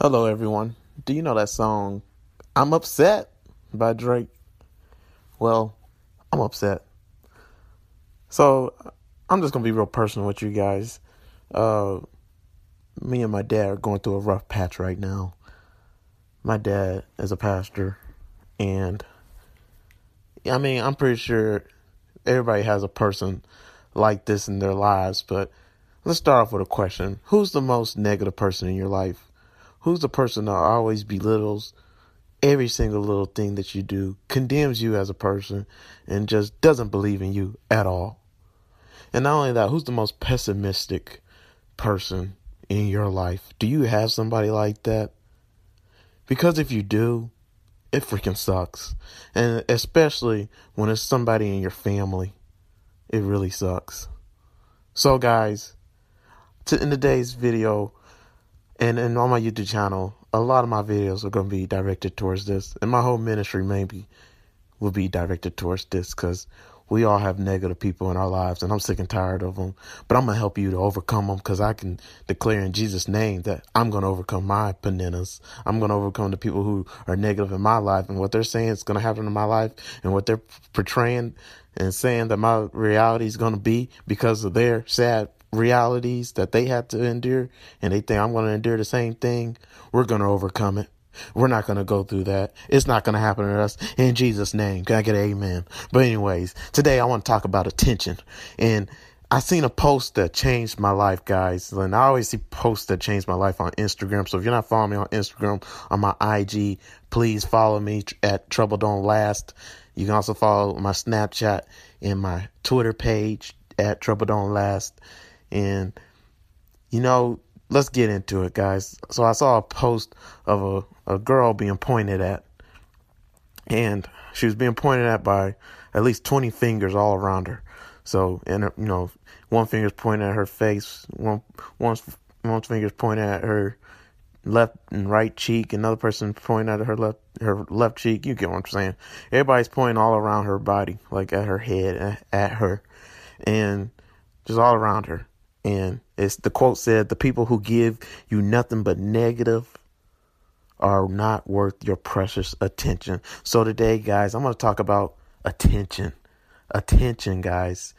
Hello, everyone. Do you know that song, I'm Upset by Drake? Well, I'm upset. So, I'm just going to be real personal with you guys. Uh, me and my dad are going through a rough patch right now. My dad is a pastor, and I mean, I'm pretty sure everybody has a person like this in their lives, but let's start off with a question Who's the most negative person in your life? Who's the person that always belittles every single little thing that you do, condemns you as a person, and just doesn't believe in you at all? And not only that, who's the most pessimistic person in your life? Do you have somebody like that? Because if you do, it freaking sucks. And especially when it's somebody in your family, it really sucks. So, guys, to, in today's video, and, and on my YouTube channel, a lot of my videos are going to be directed towards this. And my whole ministry maybe will be directed towards this because we all have negative people in our lives and I'm sick and tired of them. But I'm going to help you to overcome them because I can declare in Jesus' name that I'm going to overcome my bananas. I'm going to overcome the people who are negative in my life and what they're saying is going to happen in my life and what they're portraying and saying that my reality is going to be because of their sad realities that they had to endure and they think I'm going to endure the same thing, we're going to overcome it. We're not going to go through that. It's not going to happen to us in Jesus' name. Can I get amen? But anyways, today I want to talk about attention. And I seen a post that changed my life, guys. And I always see posts that change my life on Instagram. So if you're not following me on Instagram, on my IG, please follow me at Trouble Don't Last. You can also follow my Snapchat and my Twitter page at Trouble Don't Last. And, you know, let's get into it, guys. So I saw a post of a, a girl being pointed at, and she was being pointed at by at least 20 fingers all around her. So, and, you know, one finger's pointing at her face, one, one, one finger's pointing at her left and right cheek, another person pointing at her left her left cheek. You get what I'm saying? Everybody's pointing all around her body, like at her head, at her, and just all around her. And it's the quote said, the people who give you nothing but negative are not worth your precious attention. So today, guys, I'm going to talk about attention. Attention, guys.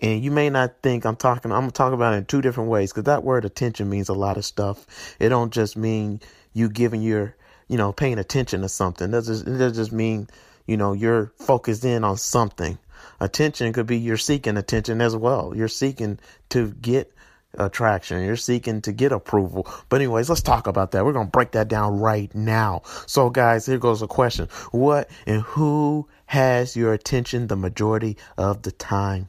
And you may not think I'm talking, I'm going to talk about it in two different ways because that word attention means a lot of stuff. It don't just mean you giving your, you know, paying attention to something. It doesn't just mean, you know, you're focused in on something. Attention could be you're seeking attention as well. You're seeking to get attraction. You're seeking to get approval. But anyways, let's talk about that. We're going to break that down right now. So guys, here goes a question. What and who has your attention the majority of the time?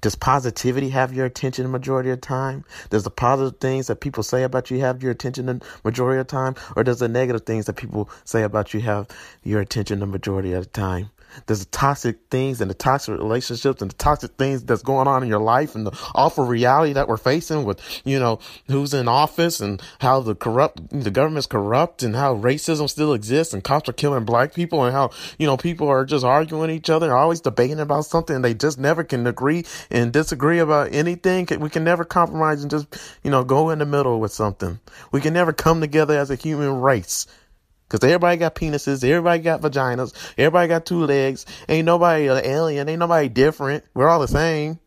Does positivity have your attention the majority of the time? Does the positive things that people say about you have your attention the majority of the time? Or does the negative things that people say about you have your attention the majority of the time? There's the toxic things and the toxic relationships and the toxic things that's going on in your life and the awful reality that we're facing with, you know, who's in office and how the corrupt, the government's corrupt and how racism still exists and cops are killing black people and how, you know, people are just arguing each other, always debating about something and they just never can agree and disagree about anything. We can never compromise and just, you know, go in the middle with something. We can never come together as a human race. Cause everybody got penises, everybody got vaginas, everybody got two legs. Ain't nobody an alien, ain't nobody different. We're all the same.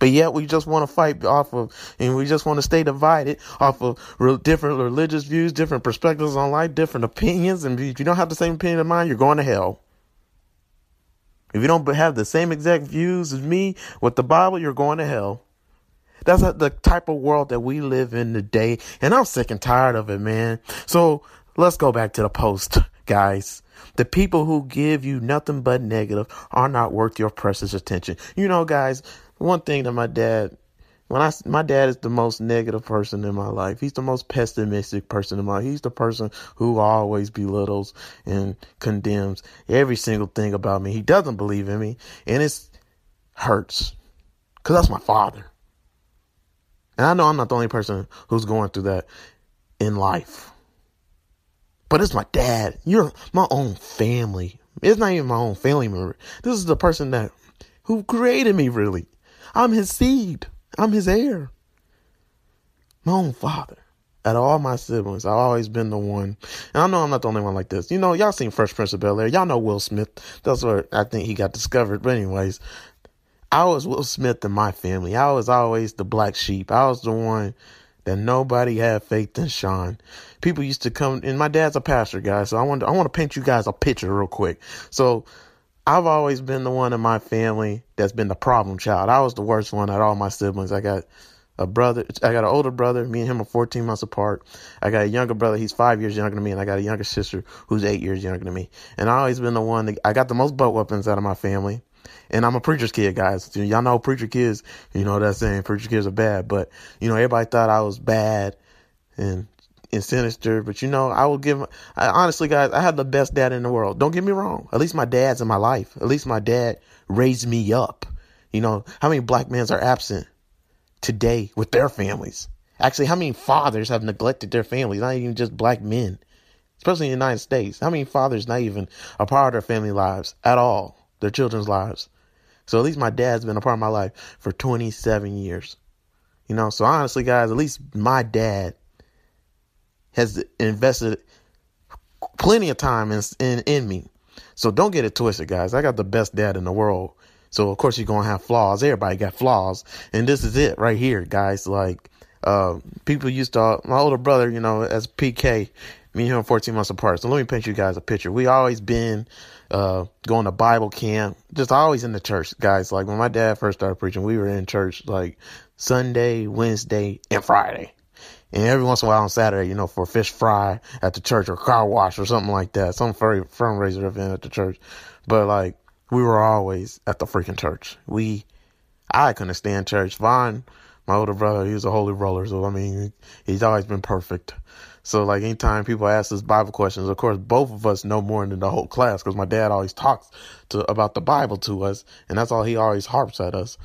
But yet we just want to fight off of, and we just want to stay divided off of different religious views, different perspectives on life, different opinions. And if you don't have the same opinion of mine, you're going to hell. If you don't have the same exact views as me with the Bible, you're going to hell. That's the type of world that we live in today. And I'm sick and tired of it, man. So Let's go back to the post, guys. The people who give you nothing but negative are not worth your precious attention. You know, guys, one thing that my dad, when I, my dad is the most negative person in my life. He's the most pessimistic person in my life. He's the person who always belittles and condemns every single thing about me. He doesn't believe in me and it hurts because that's my father. And I know I'm not the only person who's going through that in life. But it's my dad. You're my own family. It's not even my own family member. This is the person that who created me really. I'm his seed. I'm his heir. My own father. Of all my siblings, I've always been the one. And I know I'm not the only one like this. You know, y'all seen Fresh Prince of Bel Air. Y'all know Will Smith. That's where I think he got discovered. But anyways, I was Will Smith in my family. I was always the black sheep. I was the one that nobody had faith in Sean. People used to come, and my dad's a pastor, guys. So I want to, I want to paint you guys a picture real quick. So I've always been the one in my family that's been the problem child. I was the worst one out of all my siblings. I got a brother, I got an older brother. Me and him are 14 months apart. I got a younger brother. He's five years younger than me, and I got a younger sister who's eight years younger than me. And I always been the one that I got the most butt weapons out of my family. And I'm a preacher's kid, guys. Y'all know preacher kids, you know that saying, preacher kids are bad. But, you know, everybody thought I was bad and, and sinister. But, you know, I will give, I, honestly, guys, I have the best dad in the world. Don't get me wrong. At least my dad's in my life. At least my dad raised me up. You know, how many black men are absent today with their families? Actually, how many fathers have neglected their families? Not even just black men, especially in the United States. How many fathers not even a part of their family lives at all? their children's lives. So at least my dad's been a part of my life for 27 years. You know, so honestly, guys, at least my dad has invested plenty of time in, in, in me. So don't get it twisted, guys. I got the best dad in the world. So of course you're gonna have flaws. Everybody got flaws, and this is it right here, guys. Like uh, people used to. My older brother, you know, as PK, me and him 14 months apart. So let me paint you guys a picture. We always been uh, going to Bible camp, just always in the church, guys. Like when my dad first started preaching, we were in church like Sunday, Wednesday, and Friday. And every once in a while on Saturday, you know, for a fish fry at the church or car wash or something like that, some furry fundraiser event at the church. But like, we were always at the freaking church. We, I couldn't stand church. Vaughn, my older brother, he was a holy roller. So, I mean, he's always been perfect. So like anytime people ask us Bible questions, of course, both of us know more than the whole class because my dad always talks to about the Bible to us, and that's all he always harps at us.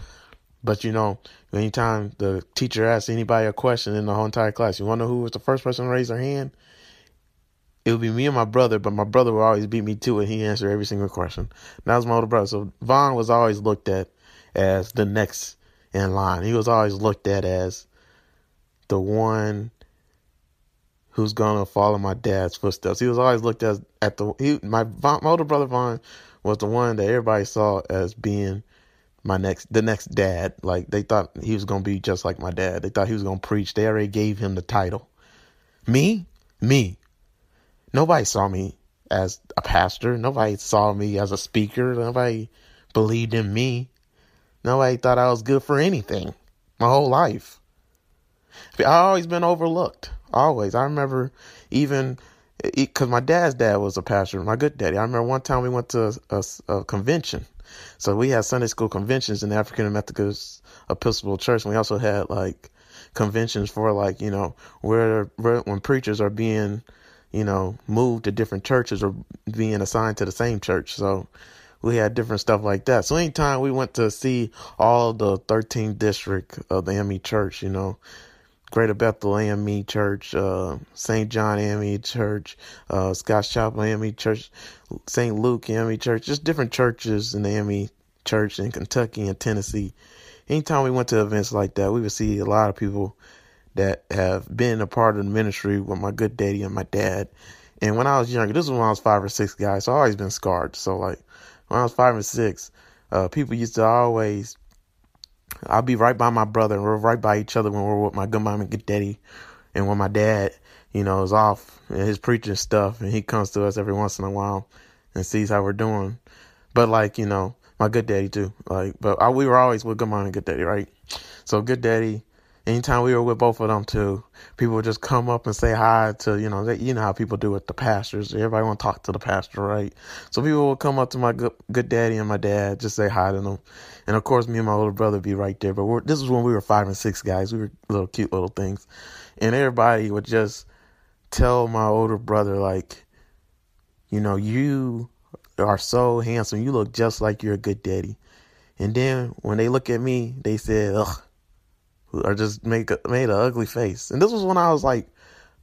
But you know, anytime the teacher asks anybody a question in the whole entire class, you want to know who was the first person to raise their hand? It would be me and my brother, but my brother would always beat me to it. And he answered every single question. that was my older brother. So Vaughn was always looked at as the next in line. He was always looked at as the one who's gonna follow my dad's footsteps. He was always looked at at the he my, my older brother Vaughn was the one that everybody saw as being my next the next dad. Like they thought he was gonna be just like my dad. They thought he was gonna preach. They already gave him the title. Me, me. Nobody saw me as a pastor. Nobody saw me as a speaker. Nobody believed in me. Nobody thought I was good for anything. My whole life. I always been overlooked. Always. I remember even because my dad's dad was a pastor, my good daddy. I remember one time we went to a, a, a convention. So we had Sunday school conventions in the African Methodist Episcopal Church. And we also had like conventions for like, you know, where, where when preachers are being, you know, moved to different churches or being assigned to the same church. So we had different stuff like that. So anytime we went to see all the 13th district of the AME church, you know, Greater Bethel AME Church, uh, St. John AME Church, uh, Scotts Chapel AME Church, St. Luke AME Church, just different churches in the AME Church in Kentucky and Tennessee. Anytime we went to events like that, we would see a lot of people that have been a part of the ministry with my good daddy and my dad. And when I was younger, this was when I was five or six guys, so I always been scarred. So like when I was five or six, uh, people used to always I'll be right by my brother. And we're right by each other when we're with my good mom and good daddy. And when my dad, you know, is off and his preaching stuff and he comes to us every once in a while and sees how we're doing. But like, you know, my good daddy too. Like, but I, we were always with good mom and good daddy, right? So good daddy, anytime we were with both of them too, people would just come up and say hi to, you know, they, you know how people do with the pastors. Everybody want to talk to the pastor, right? So people would come up to my good, good daddy and my dad, just say hi to them. And of course, me and my older brother be right there. But this is when we were five and six guys. We were little cute little things. And everybody would just tell my older brother, like, you know, you are so handsome. You look just like you're a good daddy. And then when they look at me, they said, ugh, or just make a, made an ugly face. And this was when I was like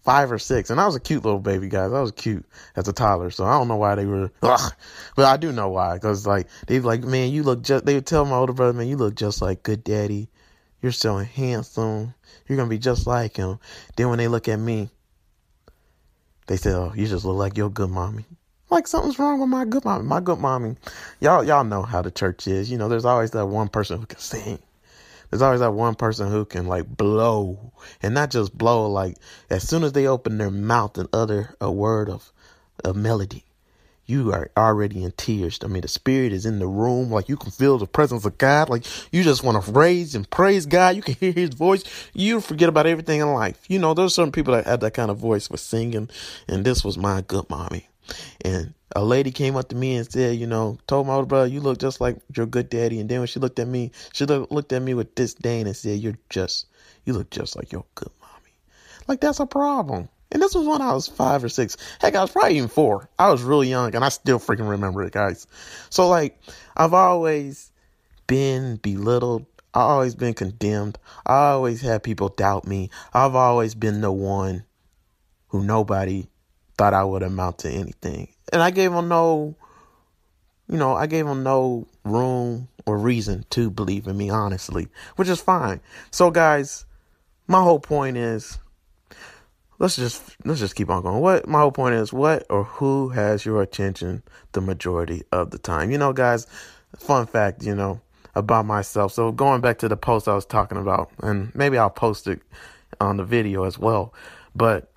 five or six, and I was a cute little baby, guys. I was cute as a toddler, so I don't know why they were. Ugh. But I do know why, because like they like, man, you look just. They would tell my older brother, man, you look just like good daddy. You're so handsome. You're gonna be just like him. Then when they look at me, they say, "Oh, you just look like your good mommy." Like something's wrong with my good mommy. My good mommy, y'all y'all know how the church is. You know, there's always that one person who can sing. There's always that one person who can like blow, and not just blow. Like as soon as they open their mouth and utter a word of a melody, you are already in tears. I mean, the spirit is in the room. Like you can feel the presence of God. Like you just want to raise and praise God. You can hear his voice. You forget about everything in life. You know, there's certain people that have that kind of voice for singing. And this was my good mommy. And a lady came up to me and said, you know, told my older brother, you look just like your good daddy. And then when she looked at me, she look, looked at me with disdain and said, you're just, you look just like your good mommy. Like that's a problem. And this was when I was five or six. Heck, I was probably even four. I was really young and I still freaking remember it, guys. So, like, I've always been belittled. I've always been condemned. I always had people doubt me. I've always been the one who nobody thought I would amount to anything. And I gave him no, you know, I gave him no room or reason to believe in me, honestly, which is fine. So, guys, my whole point is let's just let's just keep on going. What my whole point is, what or who has your attention the majority of the time? You know, guys, fun fact, you know, about myself. So going back to the post I was talking about, and maybe I'll post it on the video as well. But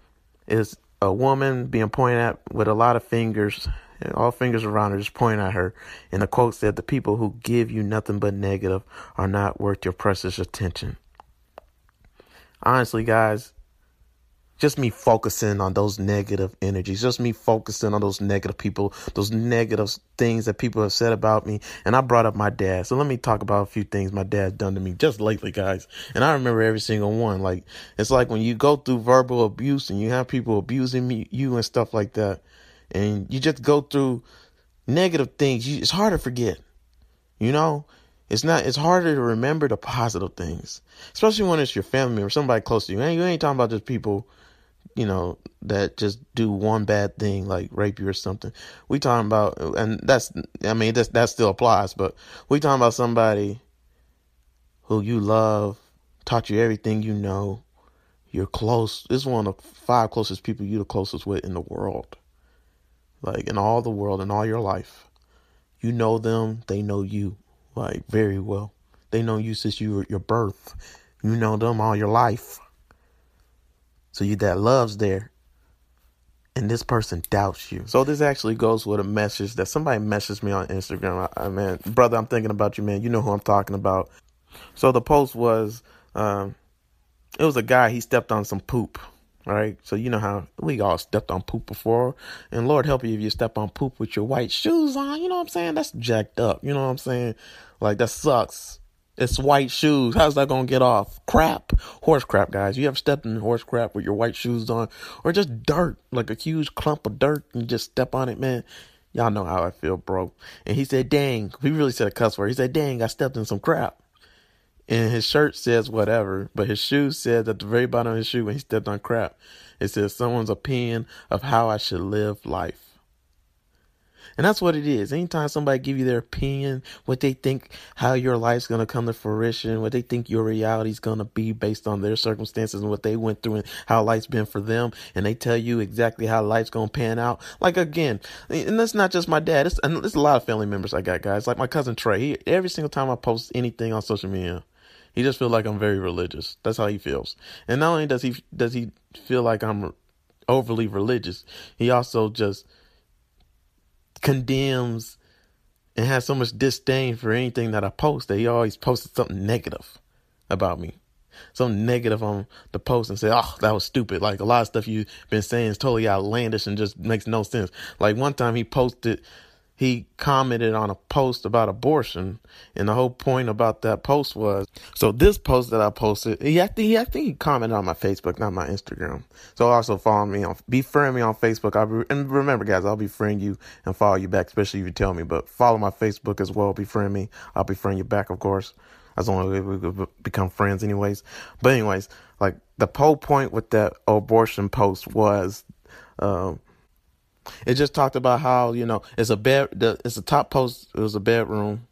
is a woman being pointed at with a lot of fingers, all fingers around her, just pointing at her. And the quote said, "The people who give you nothing but negative are not worth your precious attention." Honestly, guys, just me focusing on those negative energies, just me focusing on those negative people, those negative things that people have said about me. And I brought up my dad. So let me talk about a few things my dad's done to me just lately, guys. And I remember every single one. Like, it's like when you go through verbal abuse and you have people abusing me, you and stuff like that, and you just go through negative things, you, it's hard to forget. You know? It's not. It's harder to remember the positive things, especially when it's your family or somebody close to you. And you ain't talking about just people you know, that just do one bad thing like rape you or something. We talking about, and that's, I mean, that that still applies, but we talking about somebody who you love, taught you everything you know. You're close. This is one of the five closest people you're the closest with in the world, like in all the world, in all your life. You know them. They know you, like very well. They know you since you your birth. You know them all your life. So you that love's there. And this person doubts you. So this actually goes with a message that somebody messaged me on Instagram. I, I man, brother, I'm thinking about you, man. You know who I'm talking about. So the post was, um, it was a guy. He stepped on some poop, right? So you know how we all stepped on poop before, and Lord help you if you step on poop with your white shoes on. You know what I'm saying? That's jacked up. You know what I'm saying? Like that sucks. It's white shoes. How's that gonna get off? Crap. Horse crap, guys. You ever stepped in horse crap with your white shoes on? Or just dirt, like a huge clump of dirt, and just step on it, man. Y'all know how I feel, bro. And he said, dang. He really said a cuss word. He said, dang, I stepped in some crap. And his shirt says whatever, but his shoes said at the very bottom of his shoe when he stepped on crap, it says someone's opinion of how I should live life. And that's what it is. Anytime somebody give you their opinion, what they think how your life's to come to fruition, what they think your reality is going to be based on their circumstances and what they went through and how life's been for them, and they tell you exactly how life's to pan out. Like again, and that's not just my dad. It's, there's a lot of family members I got, guys. Like my cousin Trey. He, every single time I post anything on social media, he just feels like I'm very religious. That's how he feels. And not only does he does he feel like I'm overly religious, he also just condemns and has so much disdain for anything that I post that he always posted something negative about me. Something negative on the post and say, oh, that was stupid. Like a lot of stuff you've been saying is totally outlandish and just makes no sense. Like one time he posted he commented on a post about abortion, and the whole point about that post was so this post that I posted. He I think he, I think he commented on my Facebook, not my Instagram. So also follow me on, be friend me on Facebook. I'll be, and remember, guys, I'll be friend you and follow you back, especially if you tell me. But follow my Facebook as well. Befriend me. I'll befriend you back, of course. As long as we become friends, anyways. But anyways, like the whole point with that abortion post was. Um, it just talked about how you know it's a bed. The, it's a top post. It was a bedroom,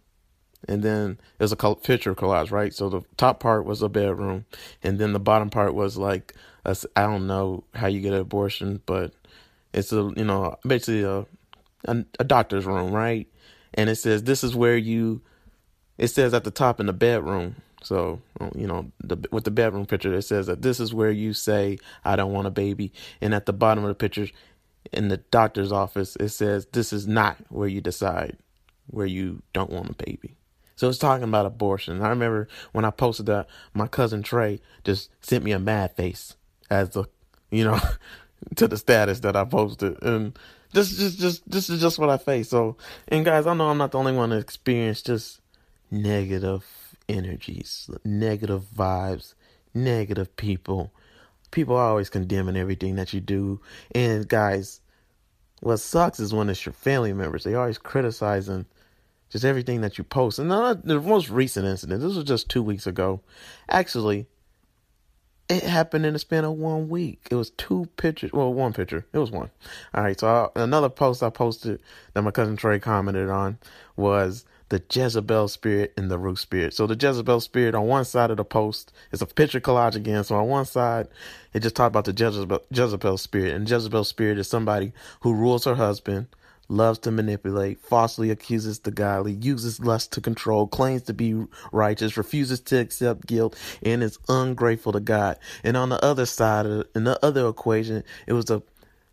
and then it was a picture collage, right? So the top part was a bedroom, and then the bottom part was like I don't know how you get an abortion, but it's a you know basically a, a a doctor's room, right? And it says this is where you. It says at the top in the bedroom. So um, you know the, with the bedroom picture, it says that this is where you say I don't want a baby, and at the bottom of the picture, in the doctor's office, it says this is not where you decide where you don't want a baby. So it's talking about abortion. I remember when I posted that, my cousin Trey just sent me a mad face as the, you know, to the status that I posted, and this just just this is just what I face. So, and guys, I know I'm not the only one to experience just negative energies, negative vibes, negative people. People are always condemning everything that you do, and guys, what sucks is when it's your family members. They always criticizing just everything that you post. And the most recent incident, this was just two weeks ago. Actually, it happened in the span of one week. It was two pictures. Well, one picture. It was one. All right. So I, another post I posted that my cousin Trey commented on was the Jezebel spirit and the Ruth spirit. So the Jezebel spirit on one side of the post is a picture collage again. So on one side, it just talked about the Jezebel, Jezebel spirit. And Jezebel spirit is somebody who rules her husband loves to manipulate, falsely accuses the godly, uses lust to control, claims to be righteous, refuses to accept guilt, and is ungrateful to God. And on the other side in the other equation, it was a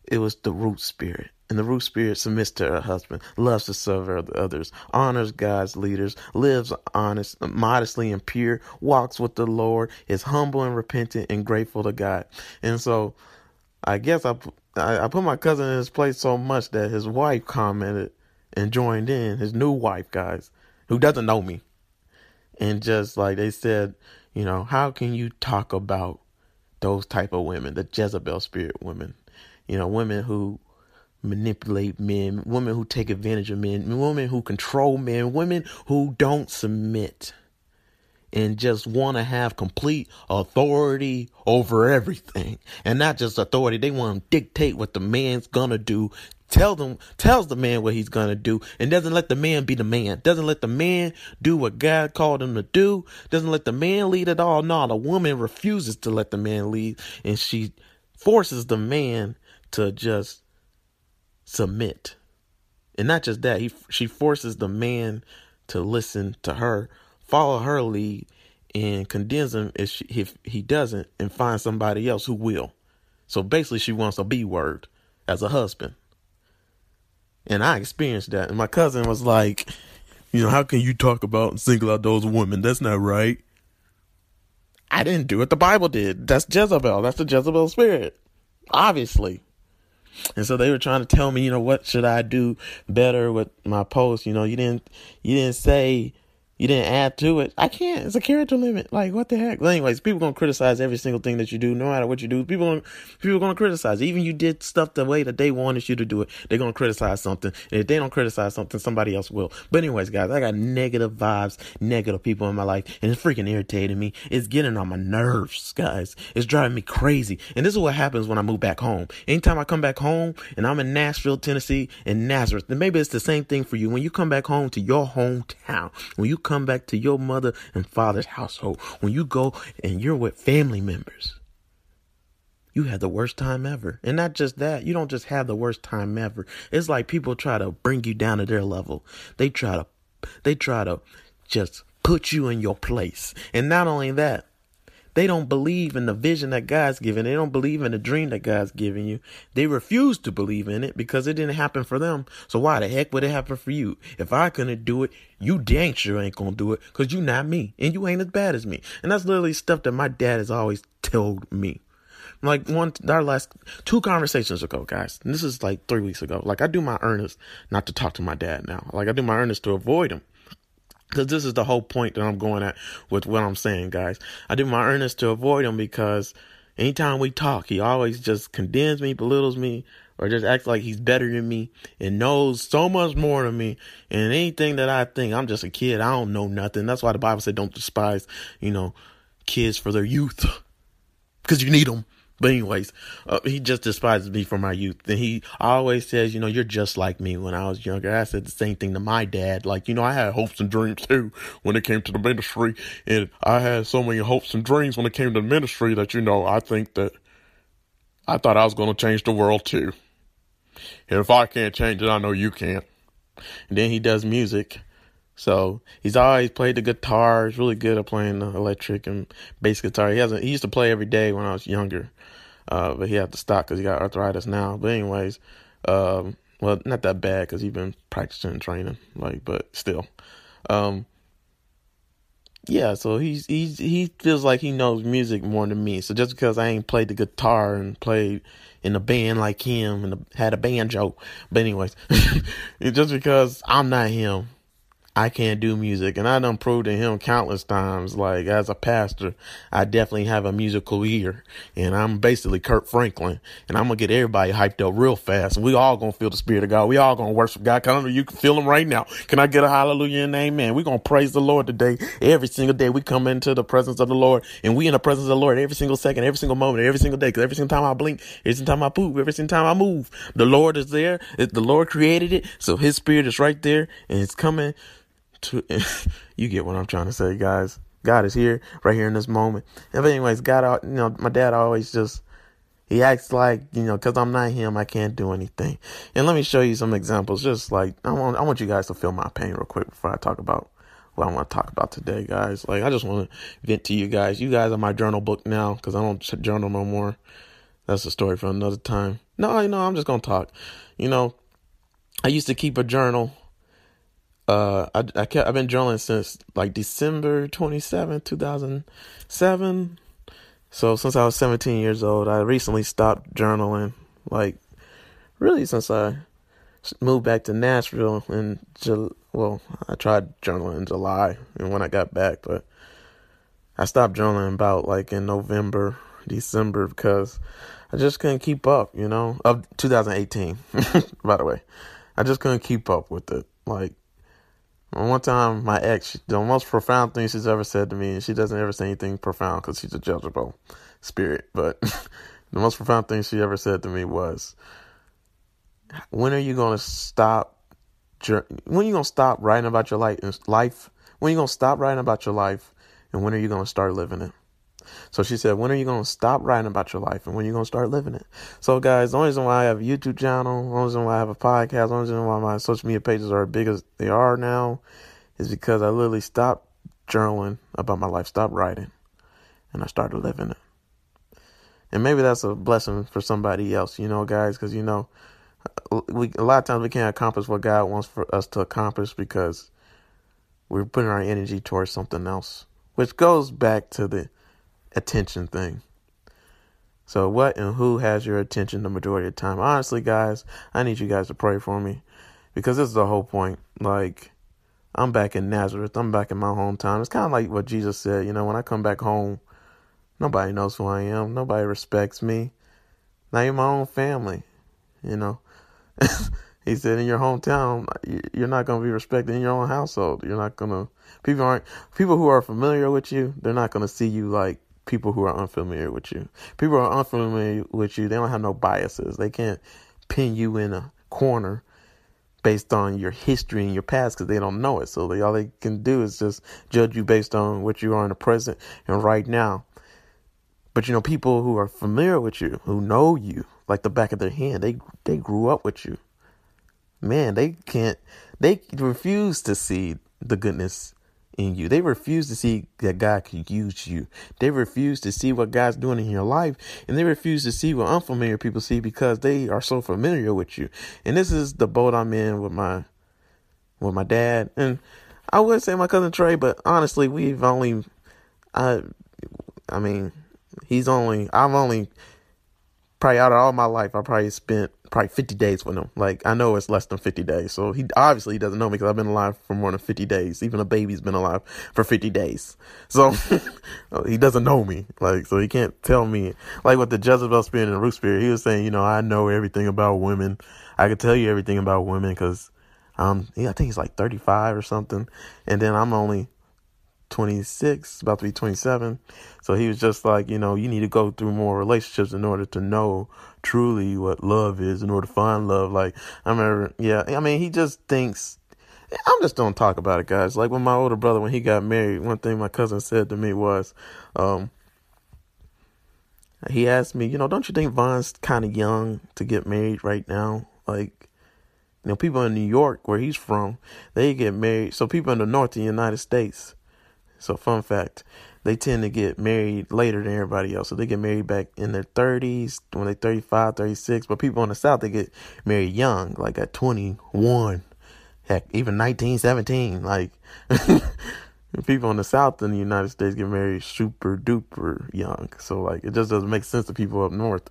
it was the Ruth spirit. And the Ruth spirit submits to her husband, loves to serve others, honors God's leaders, lives honest, modestly and pure, walks with the Lord, is humble and repentant and grateful to God. And so I guess I I, I put my cousin in his place so much that his wife commented and joined in, his new wife, guys, who doesn't know me. And just like they said, you know, how can you talk about those type of women, the Jezebel spirit women, you know, women who manipulate men, women who take advantage of men, women who control men, women who don't submit and just want to have complete authority over everything. And not just authority, they want to dictate what the man's gonna do. Tell them, tells the man what he's gonna do, and doesn't let the man be the man. Doesn't let the man do what God called him to do. Doesn't let the man lead at all. No, the woman refuses to let the man lead, and she forces the man to just submit. And not just that, he she forces the man to listen to her follow her lead and condemns him if, she, if he doesn't and find somebody else who will. So basically, she wants a B word as a husband. And I experienced that. And my cousin was like, you know, how can you talk about and single out those women? That's not right. I didn't do it. The Bible did. That's Jezebel. That's the Jezebel spirit. Obviously. And so they were trying to tell me, you know, what should I do better with my post? You know, you didn't you didn't say you didn't add to it. I can't. It's a character limit. Like what the heck? But anyways, people gonna criticize every single thing that you do, no matter what you do. People gonna people gonna criticize. Even you did stuff the way that they wanted you to do it, they're gonna criticize something. And if they don't criticize something, somebody else will. But anyways, guys, I got negative vibes, negative people in my life, and it's freaking irritating me. It's getting on my nerves, guys. It's driving me crazy. And this is what happens when I move back home. Anytime I come back home and I'm in Nashville, Tennessee, and Nazareth, then maybe it's the same thing for you. When you come back home to your hometown, when you come come back to your mother and father's household, when you go and you're with family members, you have the worst time ever. And not just that, you don't just have the worst time ever. It's like people try to bring you down to their level. They try to they try to just put you in your place. And not only that, they don't believe in the vision that God's given. They don't believe in the dream that God's giving you. They refuse to believe in it because it didn't happen for them. So why the heck would it happen for you? If I couldn't do it, you dang sure ain't gonna do it because you not me and you ain't as bad as me. And that's literally stuff that my dad has always told me. Like one, our last two conversations ago, guys. this is like three weeks ago. Like I do my earnest not to talk to my dad now. Like I do my earnest to avoid him. Because this is the whole point that I'm going at with what I'm saying, guys. I do my earnest to avoid him because anytime we talk, he always just condemns me, belittles me, or just acts like he's better than me and knows so much more than me. And anything that I think, I'm just a kid. I don't know nothing. That's why the Bible said don't despise, you know, kids for their youth. Because you need them. But anyways, uh, he just despises me for my youth. And he always says, you know, you're just like me when I was younger. I said the same thing to my dad. Like, you know, I had hopes and dreams too when it came to the ministry. And I had so many hopes and dreams when it came to the ministry that, you know, I think that I thought I was going to change the world too. And if I can't change it, I know you can't. And then he does music. So he's always played the guitar. He's really good at playing the electric and bass guitar. He hasn't. He used to play every day when I was younger, uh, but he had to stop because he got arthritis now. But anyways, um, well, not that bad because he's been practicing and training. Like, but still, um, yeah. So he's he's he feels like he knows music more than me. So just because I ain't played the guitar and played in a band like him and had a banjo, but anyways, just because I'm not him I can't do music. And I done proved to him countless times, like as a pastor, I definitely have a musical ear. And I'm basically Kirk Franklin. And I'm gonna get everybody hyped up real fast. And we all gonna feel the spirit of God. We all gonna worship God. Come you can feel him right now. Can I get a hallelujah and amen? we gonna praise the Lord today. Every single day we come into the presence of the Lord. And we in the presence of the Lord every single second, every single moment, every single day. Cause every single time I blink, every single time I poop, every single time I move, the Lord is there. The Lord created it. So his spirit is right there and it's coming to you get what I'm trying to say, guys. God is here, right here in this moment. And but anyways, God, you know, my dad always just he acts like you know, because I'm not him, I can't do anything. And let me show you some examples. Just like I want, I want you guys to feel my pain real quick before I talk about what I want to talk about today, guys. Like I just want to vent to you guys. You guys are my journal book now because I don't journal no more. That's a story for another time. No, know, I'm just gonna talk. You know, I used to keep a journal uh, I, I kept, I've been journaling since like December 27, 2007. So since I was 17 years old, I recently stopped journaling. Like, really, since I moved back to Nashville in July. well, I tried journaling in July and when I got back, but I stopped journaling about like in November, December because I just couldn't keep up. You know, of 2018. by the way, I just couldn't keep up with it. Like one time, my ex, the most profound thing she's ever said to me, and she doesn't ever say anything profound because she's a Jezebel spirit, but the most profound thing she ever said to me was, "When are you to stop? When are you to stop writing about your life? Life? When are you going to stop writing about your life? And when are you going to start living it?" So she said, when are you going to stop writing about your life and when are you going to start living it? So guys, the only reason why I have a YouTube channel, the only reason why I have a podcast, the only reason why my social media pages are as big as they are now is because I literally stopped journaling about my life, stopped writing, and I started living it. And maybe that's a blessing for somebody else, you know, guys, because, you know, we, a lot of times we can't accomplish what God wants for us to accomplish because we're putting our energy towards something else, which goes back to the attention thing. So, what and who has your attention the majority of the time? Honestly, guys, I need you guys to pray for me because this is the whole point. Like, I'm back in Nazareth, I'm back in my hometown. It's kind of like what Jesus said, you know, when I come back home, nobody knows who I am, nobody respects me, not even my own family, you know. he said, in your hometown, you're not going to be respected in your own household. You're not going to, people aren't, people who are familiar with you, they're not going to see you like people who are unfamiliar with you. People who are unfamiliar with you, they don't have no biases. They can't pin you in a corner based on your history and your past because they don't know it. So they, all they can do is just judge you based on what you are in the present and right now. But you know, people who are familiar with you, who know you like the back of their hand, they they grew up with you. Man, they can't. They refuse to see the goodness in you. They refuse to see that God can use you. They refuse to see what God's doing in your life. And they refuse to see what unfamiliar people see because they are so familiar with you. And this is the boat I'm in with my with my dad. And I would say my cousin Trey, but honestly we've only I I mean, he's only I've only probably out of all my life I probably spent probably 50 days with him. Like, I know it's less than 50 days. So he obviously doesn't know me because I've been alive for more than 50 days. Even a baby's been alive for 50 days. So he doesn't know me. Like, so he can't tell me. Like with the Jezebel spirit and the Ruth spirit, he was saying, you know, I know everything about women. I could tell you everything about women because, um, yeah, I think he's like 35 or something. And then I'm only 26, about to be 27. So he was just like, you know, you need to go through more relationships in order to know truly what love is, in order to find love. Like, I remember, yeah, I mean, he just thinks, I'm just don't talk about it, guys. Like when my older brother, when he got married, one thing my cousin said to me was, um, he asked me, you know, don't you think Vaughn's kind of young to get married right now? Like, you know, people in New York, where he's from, they get married. So people in the north of the United States, so fun fact, they tend to get married later than everybody else. So they get married back in their 30s, when they're 35, 36. But people in the south, they get married young, like at 21. Heck, even 19, 17. Like, people in the south in the United States get married super duper young. So, like, it just doesn't make sense to people up north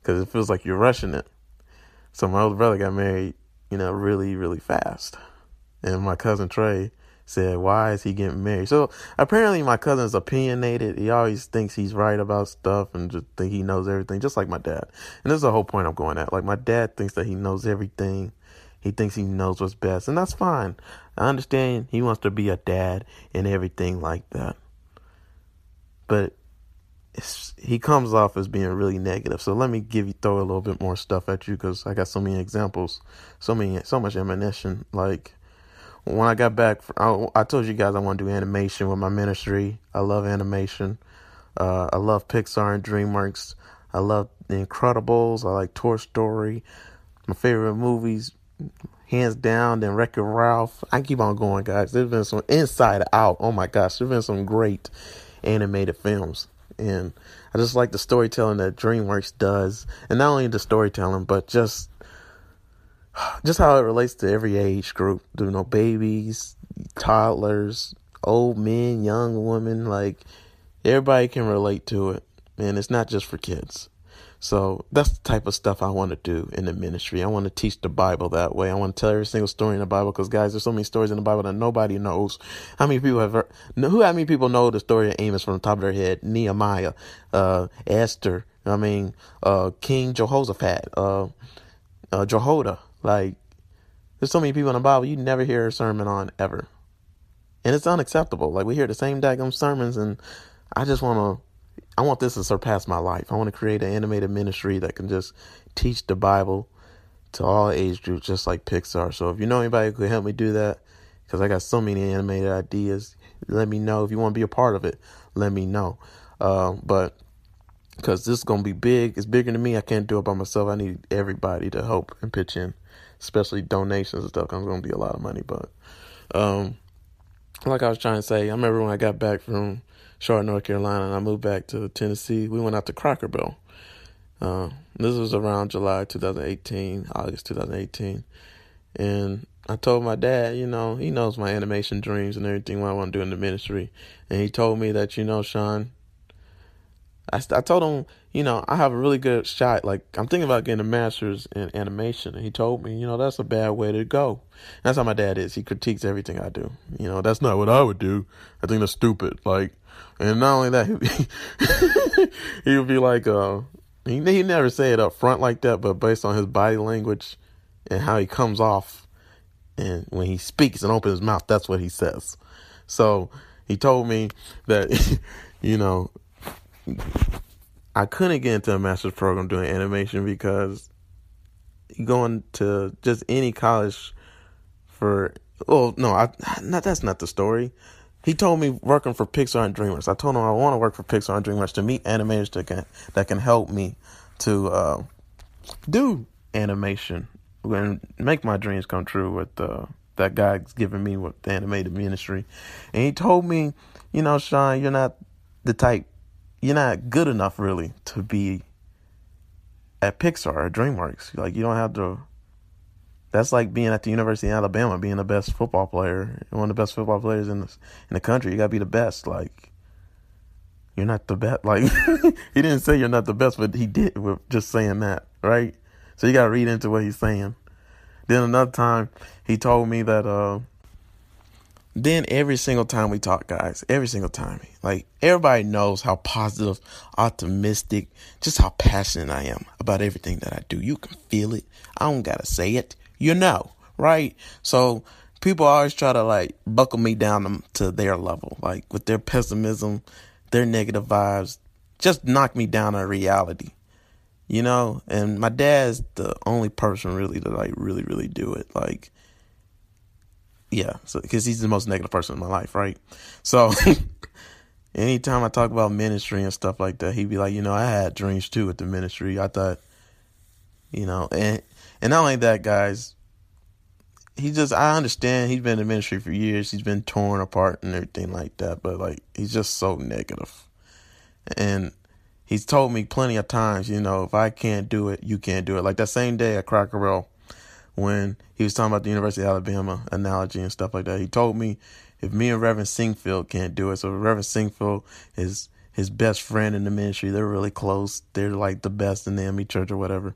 because it feels like you're rushing it. So, my older brother got married, you know, really, really fast. And my cousin Trey, said, Why is he getting married? So apparently my cousin's opinionated. He always thinks he's right about stuff and just think he knows everything, just like my dad. And this is the whole point I'm going at. Like my dad thinks that he knows everything. He thinks he knows what's best, and that's fine. I understand he wants to be a dad and everything like that. But he comes off as being really negative. So let me give you throw a little bit more stuff at you because I got so many examples, so many, so much ammunition. Like when I got back, I, I told you guys I want to do animation with my ministry. I love animation. Uh, I love Pixar and DreamWorks. I love The Incredibles. I like Toy Story. My favorite movies, hands down, then Wreck-It Ralph. I keep on going, guys. There's been some Inside Out. Oh my gosh, there's been some great animated films. And I just like the storytelling that DreamWorks does. And not only the storytelling, but just just how it relates to every age group. You know, babies, toddlers, old men, young women, like everybody can relate to it. And it's not just for kids. So that's the type of stuff I want to do in the ministry. I want to teach the Bible that way. I want to tell every single story in the Bible because, guys, there's so many stories in the Bible that nobody knows. How many people have heard, who? How many people know the story of Amos from the top of their head? Nehemiah, uh, Esther. I mean, uh, King Jehoshaphat, uh, uh, Jehoiada. Like, there's so many people in the Bible you never hear a sermon on ever. And it's unacceptable. Like, we hear the same daggum sermons, and I just want to, I want this to surpass my life. I want to create an animated ministry that can just teach the Bible to all age groups, just like Pixar. So if you know anybody who could help me do that, because I got so many animated ideas, let me know. If you want to be a part of it, let me know. Uh, but because this is going to be big, it's bigger than me. I can't do it by myself. I need everybody to help and pitch in especially donations and stuff. Cause it's gonna be a lot of money, but um, like I was trying to say, I remember when I got back from Charlotte, North Carolina, and I moved back to Tennessee. We went out to Cracker Barrel. Uh, this was around July 2018, August 2018, and I told my dad, you know, he knows my animation dreams and everything what I want to do in the ministry, and he told me that, you know, Sean, I, I told him, you know, I have a really good shot. Like, I'm thinking about getting a master's in animation. And he told me, you know, that's a bad way to go. That's how my dad is. He critiques everything I do. You know, that's not what I would do. I think that's stupid. Like, and not only that, he, he would be like, uh, he, he never say it up front like that, but based on his body language and how he comes off, and when he speaks and opens his mouth, that's what he says. So he told me that, you know, I couldn't get into a master's program doing animation because going to just any college for well no I not that's not the story. He told me working for Pixar and DreamWorks. I told him I want to work for Pixar and DreamWorks to meet animators that can that can help me to uh, do animation and make my dreams come true with uh, that guy's giving me with the animated ministry. And he told me, you know, Sean, you're not the type you're not good enough really to be at Pixar or DreamWorks. Like you don't have to. That's like being at the University of Alabama, being the best football player, one of the best football players in the in the country. You gotta be the best. Like you're not the best. Like he didn't say you're not the best, but he did with just saying that, right? So you gotta read into what he's saying. Then another time, he told me that uh, then every single time we talk, guys, every single time, like everybody knows how positive, optimistic, just how passionate I am about everything that I do. You can feel it. I don't gotta say it. You know, right? So people always try to like buckle me down to their level, like with their pessimism, their negative vibes, just knock me down to reality, you know. And my dad's the only person really to like really really do it, like. Yeah, so because he's the most negative person in my life, right? So anytime I talk about ministry and stuff like that, he'd be like, you know, I had dreams too with the ministry. I thought, you know, and and not only that, guys, he just I understand he's been in ministry for years. He's been torn apart and everything like that, but like he's just so negative. And he's told me plenty of times, you know, if I can't do it, you can't do it. Like that same day at Cracker Barrel when he was talking about the University of Alabama analogy and stuff like that. He told me if me and Reverend Singfield can't do it, so Reverend Singfield is his best friend in the ministry. They're really close. They're like the best in the AME church or whatever.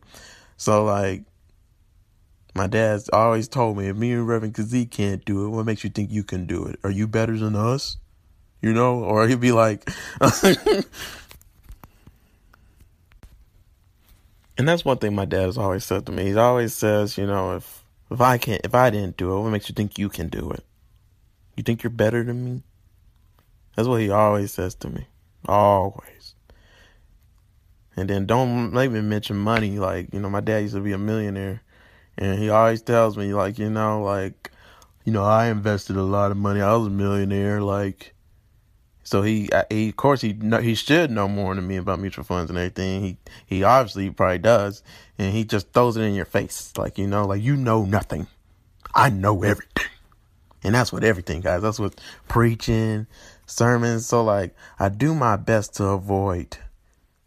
So like my dad's always told me if me and Reverend Kazee can't do it, what makes you think you can do it? Are you better than us? You know? Or he'd be like And that's one thing my dad has always said to me. He always says, you know, if if I can't if I didn't do it, what makes you think you can do it? You think you're better than me? That's what he always says to me. Always. And then don't even mention money. Like, you know, my dad used to be a millionaire. And he always tells me, like, you know, like, you know, I invested a lot of money. I was a millionaire. Like, so he, he of course, he he should know more than me about mutual funds and everything. He he obviously probably does, and he just throws it in your face, like you know, like you know nothing. I know everything, and that's what everything, guys. That's what preaching, sermons. So like, I do my best to avoid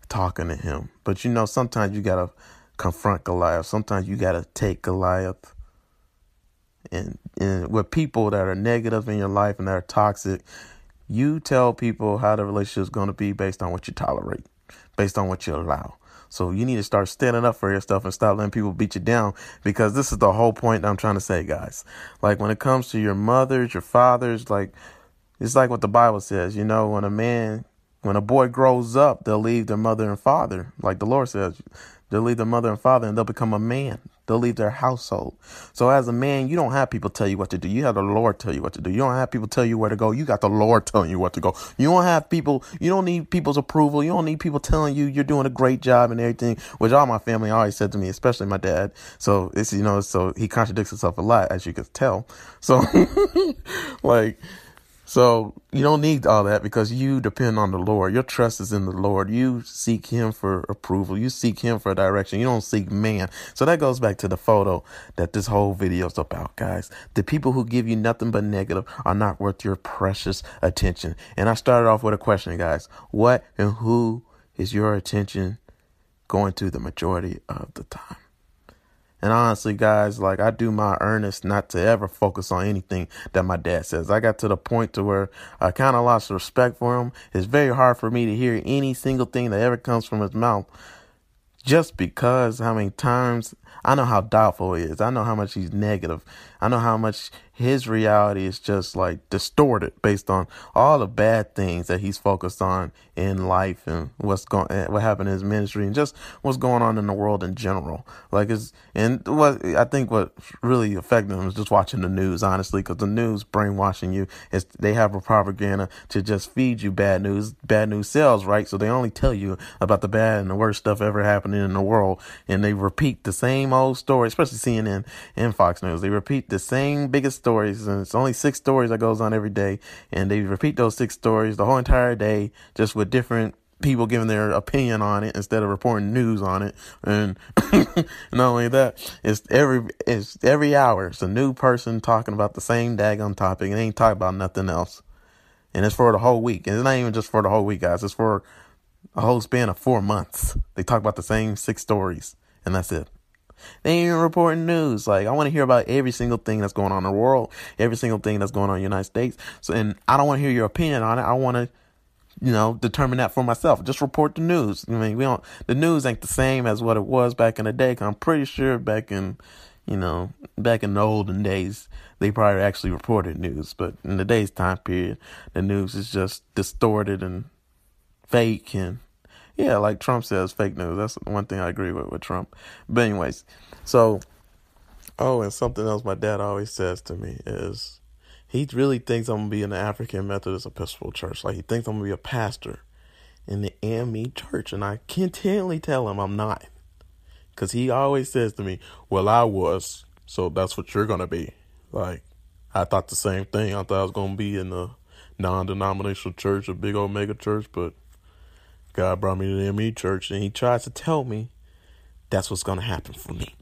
talking to him, but you know, sometimes you gotta confront Goliath. Sometimes you got to take Goliath. And, and with people that are negative in your life and that are toxic, you tell people how the relationship is going to be based on what you tolerate, based on what you allow. So you need to start standing up for yourself and stop letting people beat you down because this is the whole point I'm trying to say, guys. Like when it comes to your mothers, your fathers, like it's like what the Bible says, you know, when a man, when a boy grows up, they'll leave their mother and father, like the Lord says. They'll leave their mother and father and they'll become a man. They'll leave their household. So as a man, you don't have people tell you what to do. You have the Lord tell you what to do. You don't have people tell you where to go. You got the Lord telling you what to go. You don't have people, you don't need people's approval. You don't need people telling you you're doing a great job and everything, which all my family always said to me, especially my dad. So it's, you know, so he contradicts himself a lot, as you can tell. So like, so you don't need all that because you depend on the Lord. Your trust is in the Lord. You seek Him for approval. You seek Him for direction. You don't seek man. So that goes back to the photo that this whole video is about, guys. The people who give you nothing but negative are not worth your precious attention. And I started off with a question, guys. What and who is your attention going to the majority of the time? And honestly, guys, like I do my earnest not to ever focus on anything that my dad says. I got to the point to where I kind of lost respect for him. It's very hard for me to hear any single thing that ever comes from his mouth just because how many times I know how doubtful he is. I know how much he's negative. I know how much his reality is just like distorted based on all the bad things that he's focused on in life and what's going eh, what happened in his ministry and just what's going on in the world in general. Like it's and what i think what really affected him is just watching the news honestly because the news brainwashing you. Is they have a propaganda to just feed you bad news bad news sells right? So they only tell you about the bad and the worst stuff ever happening in the world and they repeat the same old story especially cnn and fox news. They repeat the same biggest stories, and it's only six stories that goes on every day, and they repeat those six stories the whole entire day, just with different people giving their opinion on it instead of reporting news on it. And not only that, it's every it's every hour it's a new person talking about the same daggone topic and they ain't talking about nothing else. And it's for the whole week. And it's not even just for the whole week, guys. It's for a whole span of four months. They talk about the same six stories, and that's it. They ain't reporting news. Like I want to hear about every single thing that's going on in the world, every single thing that's going on in the United States. So, and I don't want to hear your opinion on it. I want to, you know, determine that for myself. Just report the news. I mean, we don't. The news ain't the same as what it was back in the day. Cause I'm pretty sure back in, you know, back in the olden days, they probably actually reported news. But in today's time period, the news is just distorted and fake and yeah, like Trump says, fake news. That's one thing I agree with with Trump. But anyways, so Oh, and something else my dad always says to me is he really thinks I'm gonna be in the African Methodist Episcopal Church. Like he thinks I'm gonna be a pastor in the AME church, and I continually tell him I'm not, because he always says to me, "Well, I was, so that's what you're gonna be." Like I thought the same thing. I thought I was gonna be in the non-denominational church, a big old mega church, but God brought me to the AME church, and He tries to tell me that's what's gonna happen for me.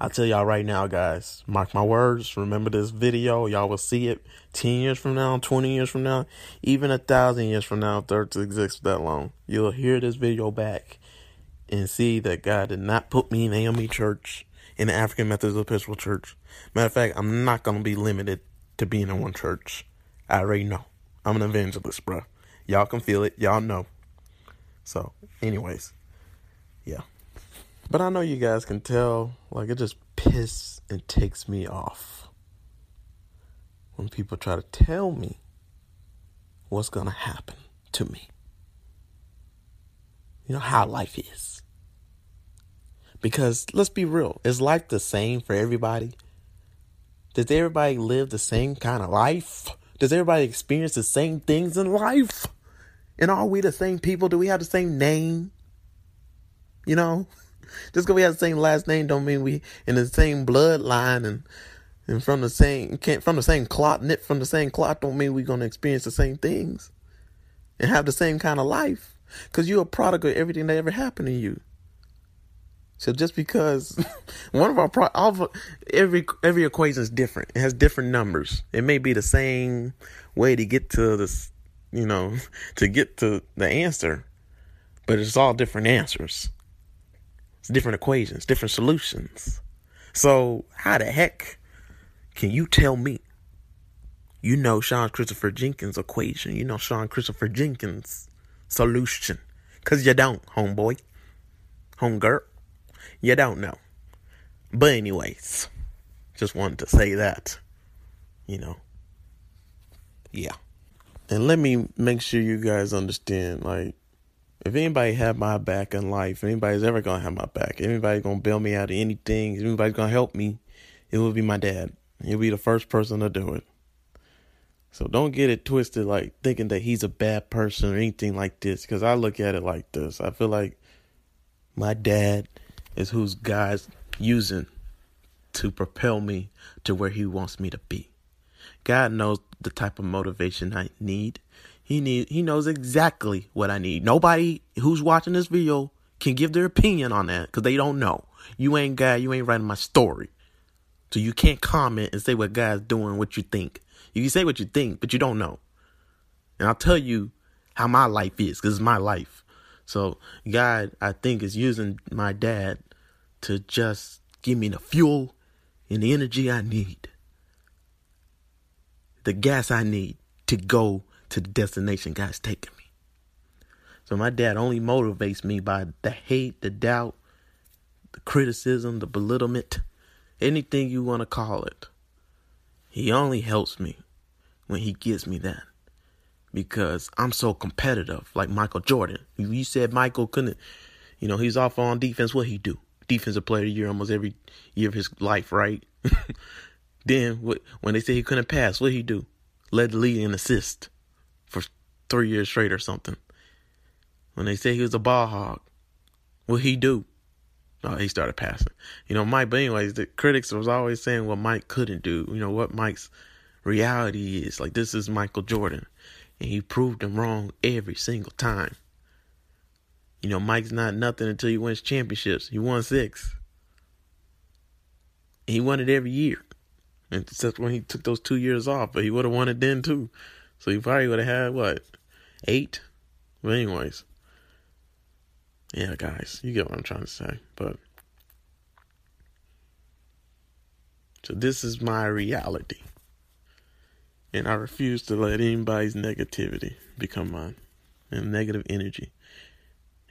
I tell y'all right now, guys, mark my words. Remember this video. Y'all will see it 10 years from now, 20 years from now, even a thousand years from now, if earth exists that long. You'll hear this video back and see that God did not put me in AME church, in the African Methodist Episcopal Church. Matter of fact, I'm not going to be limited to being in one church. I already know. I'm an evangelist, bro. Y'all can feel it. Y'all know. So, anyways, yeah. But I know you guys can tell, like, it just pisses and takes me off when people try to tell me what's going to happen to me. You know how life is. Because let's be real, is life the same for everybody? Does everybody live the same kind of life? Does everybody experience the same things in life? And are we the same people? Do we have the same name? You know? Just because we have the same last name don't mean we in the same bloodline and and from the same can't from the same clot knit from the same clot don't mean we're gonna experience the same things and have the same kind of life. Cause you're a product of everything that ever happened to you. So just because one of our pro- all, every every equation is different, it has different numbers. It may be the same way to get to this, you know, to get to the answer, but it's all different answers. It's different equations, different solutions. So how the heck can you tell me? You know Sean Christopher Jenkins equation. You know Sean Christopher Jenkins solution. Cause you don't, homeboy. Homegirl. You don't know. But anyways, just wanted to say that. You know. Yeah. And let me make sure you guys understand, like, if anybody had my back in life, anybody's ever gonna have my back, anybody's gonna bail me out of anything, anybody's gonna help me, it will be my dad. He'll be the first person to do it. So don't get it twisted, like thinking that he's a bad person or anything like this, because I look at it like this. I feel like my dad is who's God's using to propel me to where He wants me to be. God knows the type of motivation I need. He need He knows exactly what I need. Nobody who's watching this video can give their opinion on that because they don't know. You ain't God. You ain't writing my story, so you can't comment and say what God's doing, what you think. You can say what you think, but you don't know. And I'll tell you how my life is because it's my life. So God, I think, is using my dad to just give me the fuel and the energy I need, the gas I need to go to the destination God's taking me. So my dad only motivates me by the hate, the doubt, the criticism, the belittlement, anything you want to call it. He only helps me when he gives me that because I'm so competitive, like Michael Jordan. You said Michael couldn't, you know, he's off on defense. What he do? Defensive player of the year almost every year of his life, right? then when they say he couldn't pass, what he do? Led the league in assist for three years straight or something. When they say he was a ball hog, what he do? Oh, he started passing. You know, Mike, but anyways, the critics was always saying what Mike couldn't do. You know, what Mike's reality is. Like, this is Michael Jordan. And he proved them wrong every single time. You know, Mike's not nothing until he wins championships. He won six. He won it every year. Except when he took those two years off, but he would have won it then too. So he probably would have had what? Eight? But anyways. Yeah, guys, you get what I'm trying to say. But so this is my reality. And I refuse to let anybody's negativity become mine and negative energy.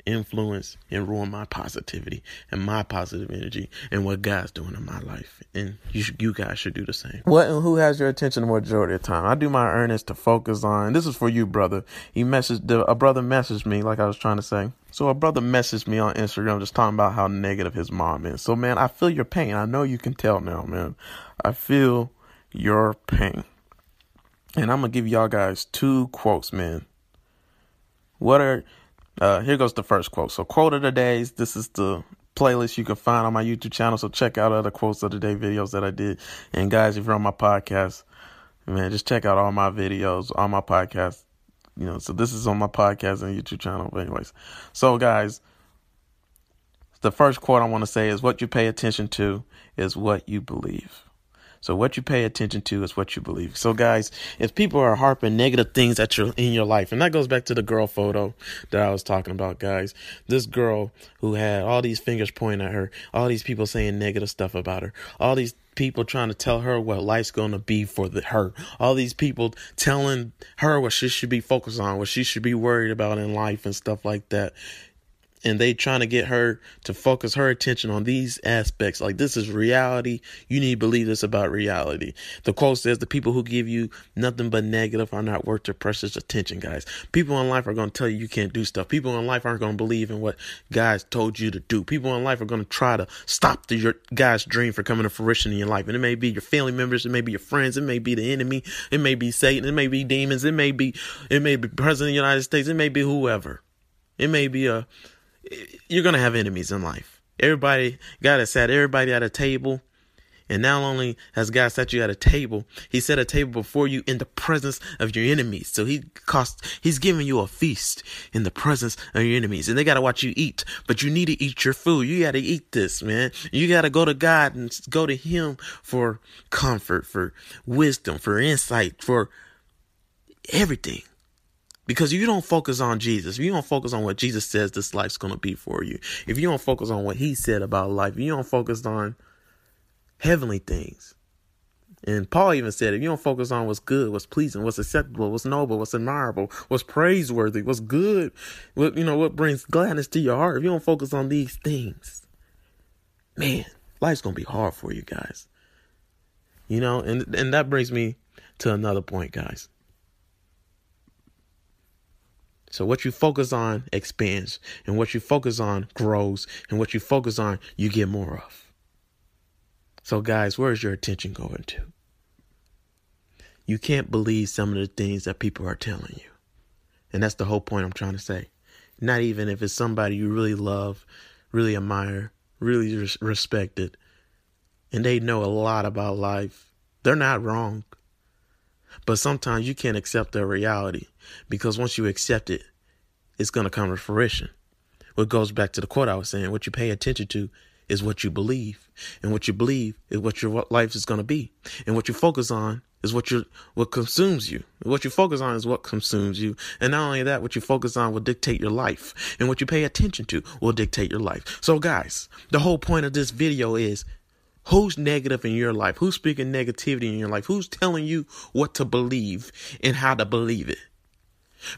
influence and ruin my positivity and my positive energy and what God's doing in my life. And you you guys should do the same. What and who has your attention the majority of the time? I do my earnest to focus on. This is for you, brother. He messaged a brother messaged me like I was trying to say. So a brother messaged me on Instagram just talking about how negative his mom is. So man, I feel your pain. I know you can tell now, man. I feel your pain. And I'm gonna give y'all guys two quotes, man. What are uh, here goes the first quote. So, quote of the days. This is the playlist you can find on my YouTube channel. So, check out other quotes of the day videos that I did. And, guys, if you're on my podcast, man, just check out all my videos all my podcast. You know, so this is on my podcast and YouTube channel. But, anyways, so, guys, the first quote I want to say is what you pay attention to is what you believe. So what you pay attention to is what you believe. So guys, if people are harping negative things at your in your life, and that goes back to the girl photo that I was talking about, guys. This girl who had all these fingers pointing at her, all these people saying negative stuff about her, all these people trying to tell her what life's going to be for the, her. All these people telling her what she should be focused on, what she should be worried about in life and stuff like that and they trying to get her to focus her attention on these aspects. Like this is reality. You need to believe this about reality. The quote says the people who give you nothing but negative are not worth their precious attention guys. People in life are going to tell you you can't do stuff. People in life aren't going to believe in what god's told you to do. People in life are going to try to stop the, your guy's dream from coming to fruition in your life. And it may be your family members it may be your friends it may be the enemy it may be satan it may be demons it may be it may be president of the united states it may be whoever. It may be a you're gonna have enemies in life. Everybody God has sat everybody at a table. And not only has God set you at a table, He set a table before you in the presence of your enemies. So He cost He's giving you a feast in the presence of your enemies. And they gotta watch you eat. But you need to eat your food. You gotta eat this, man. You gotta go to God and go to Him for comfort, for wisdom, for insight, for everything. Because if you don't focus on Jesus, if you don't focus on what Jesus says this life's going to be for you, if you don't focus on what he said about life, if you don't focus on heavenly things. And Paul even said, if you don't focus on what's good, what's pleasing, what's acceptable, what's noble, what's admirable, what's praiseworthy, what's good, what you know, what brings gladness to your heart, if you don't focus on these things, man, life's gonna be hard for you guys. You know, and and that brings me to another point, guys. So what you focus on expands, and what you focus on grows, and what you focus on you get more of. So guys, where's your attention going to? You can't believe some of the things that people are telling you. And that's the whole point I'm trying to say. Not even if it's somebody you really love, really admire, really res- respected, and they know a lot about life. They're not wrong. But sometimes you can't accept their reality because once you accept it, it's going to come to fruition. What goes back to the quote I was saying, what you pay attention to is what you believe. And what you believe is what your life is going to be. And what you focus on is what you what consumes you. What you focus on is what consumes you. And not only that, what you focus on will dictate your life. And what you pay attention to will dictate your life. So guys, the whole point of this video is Who's negative in your life? Who's speaking negativity in your life? Who's telling you what to believe and how to believe it?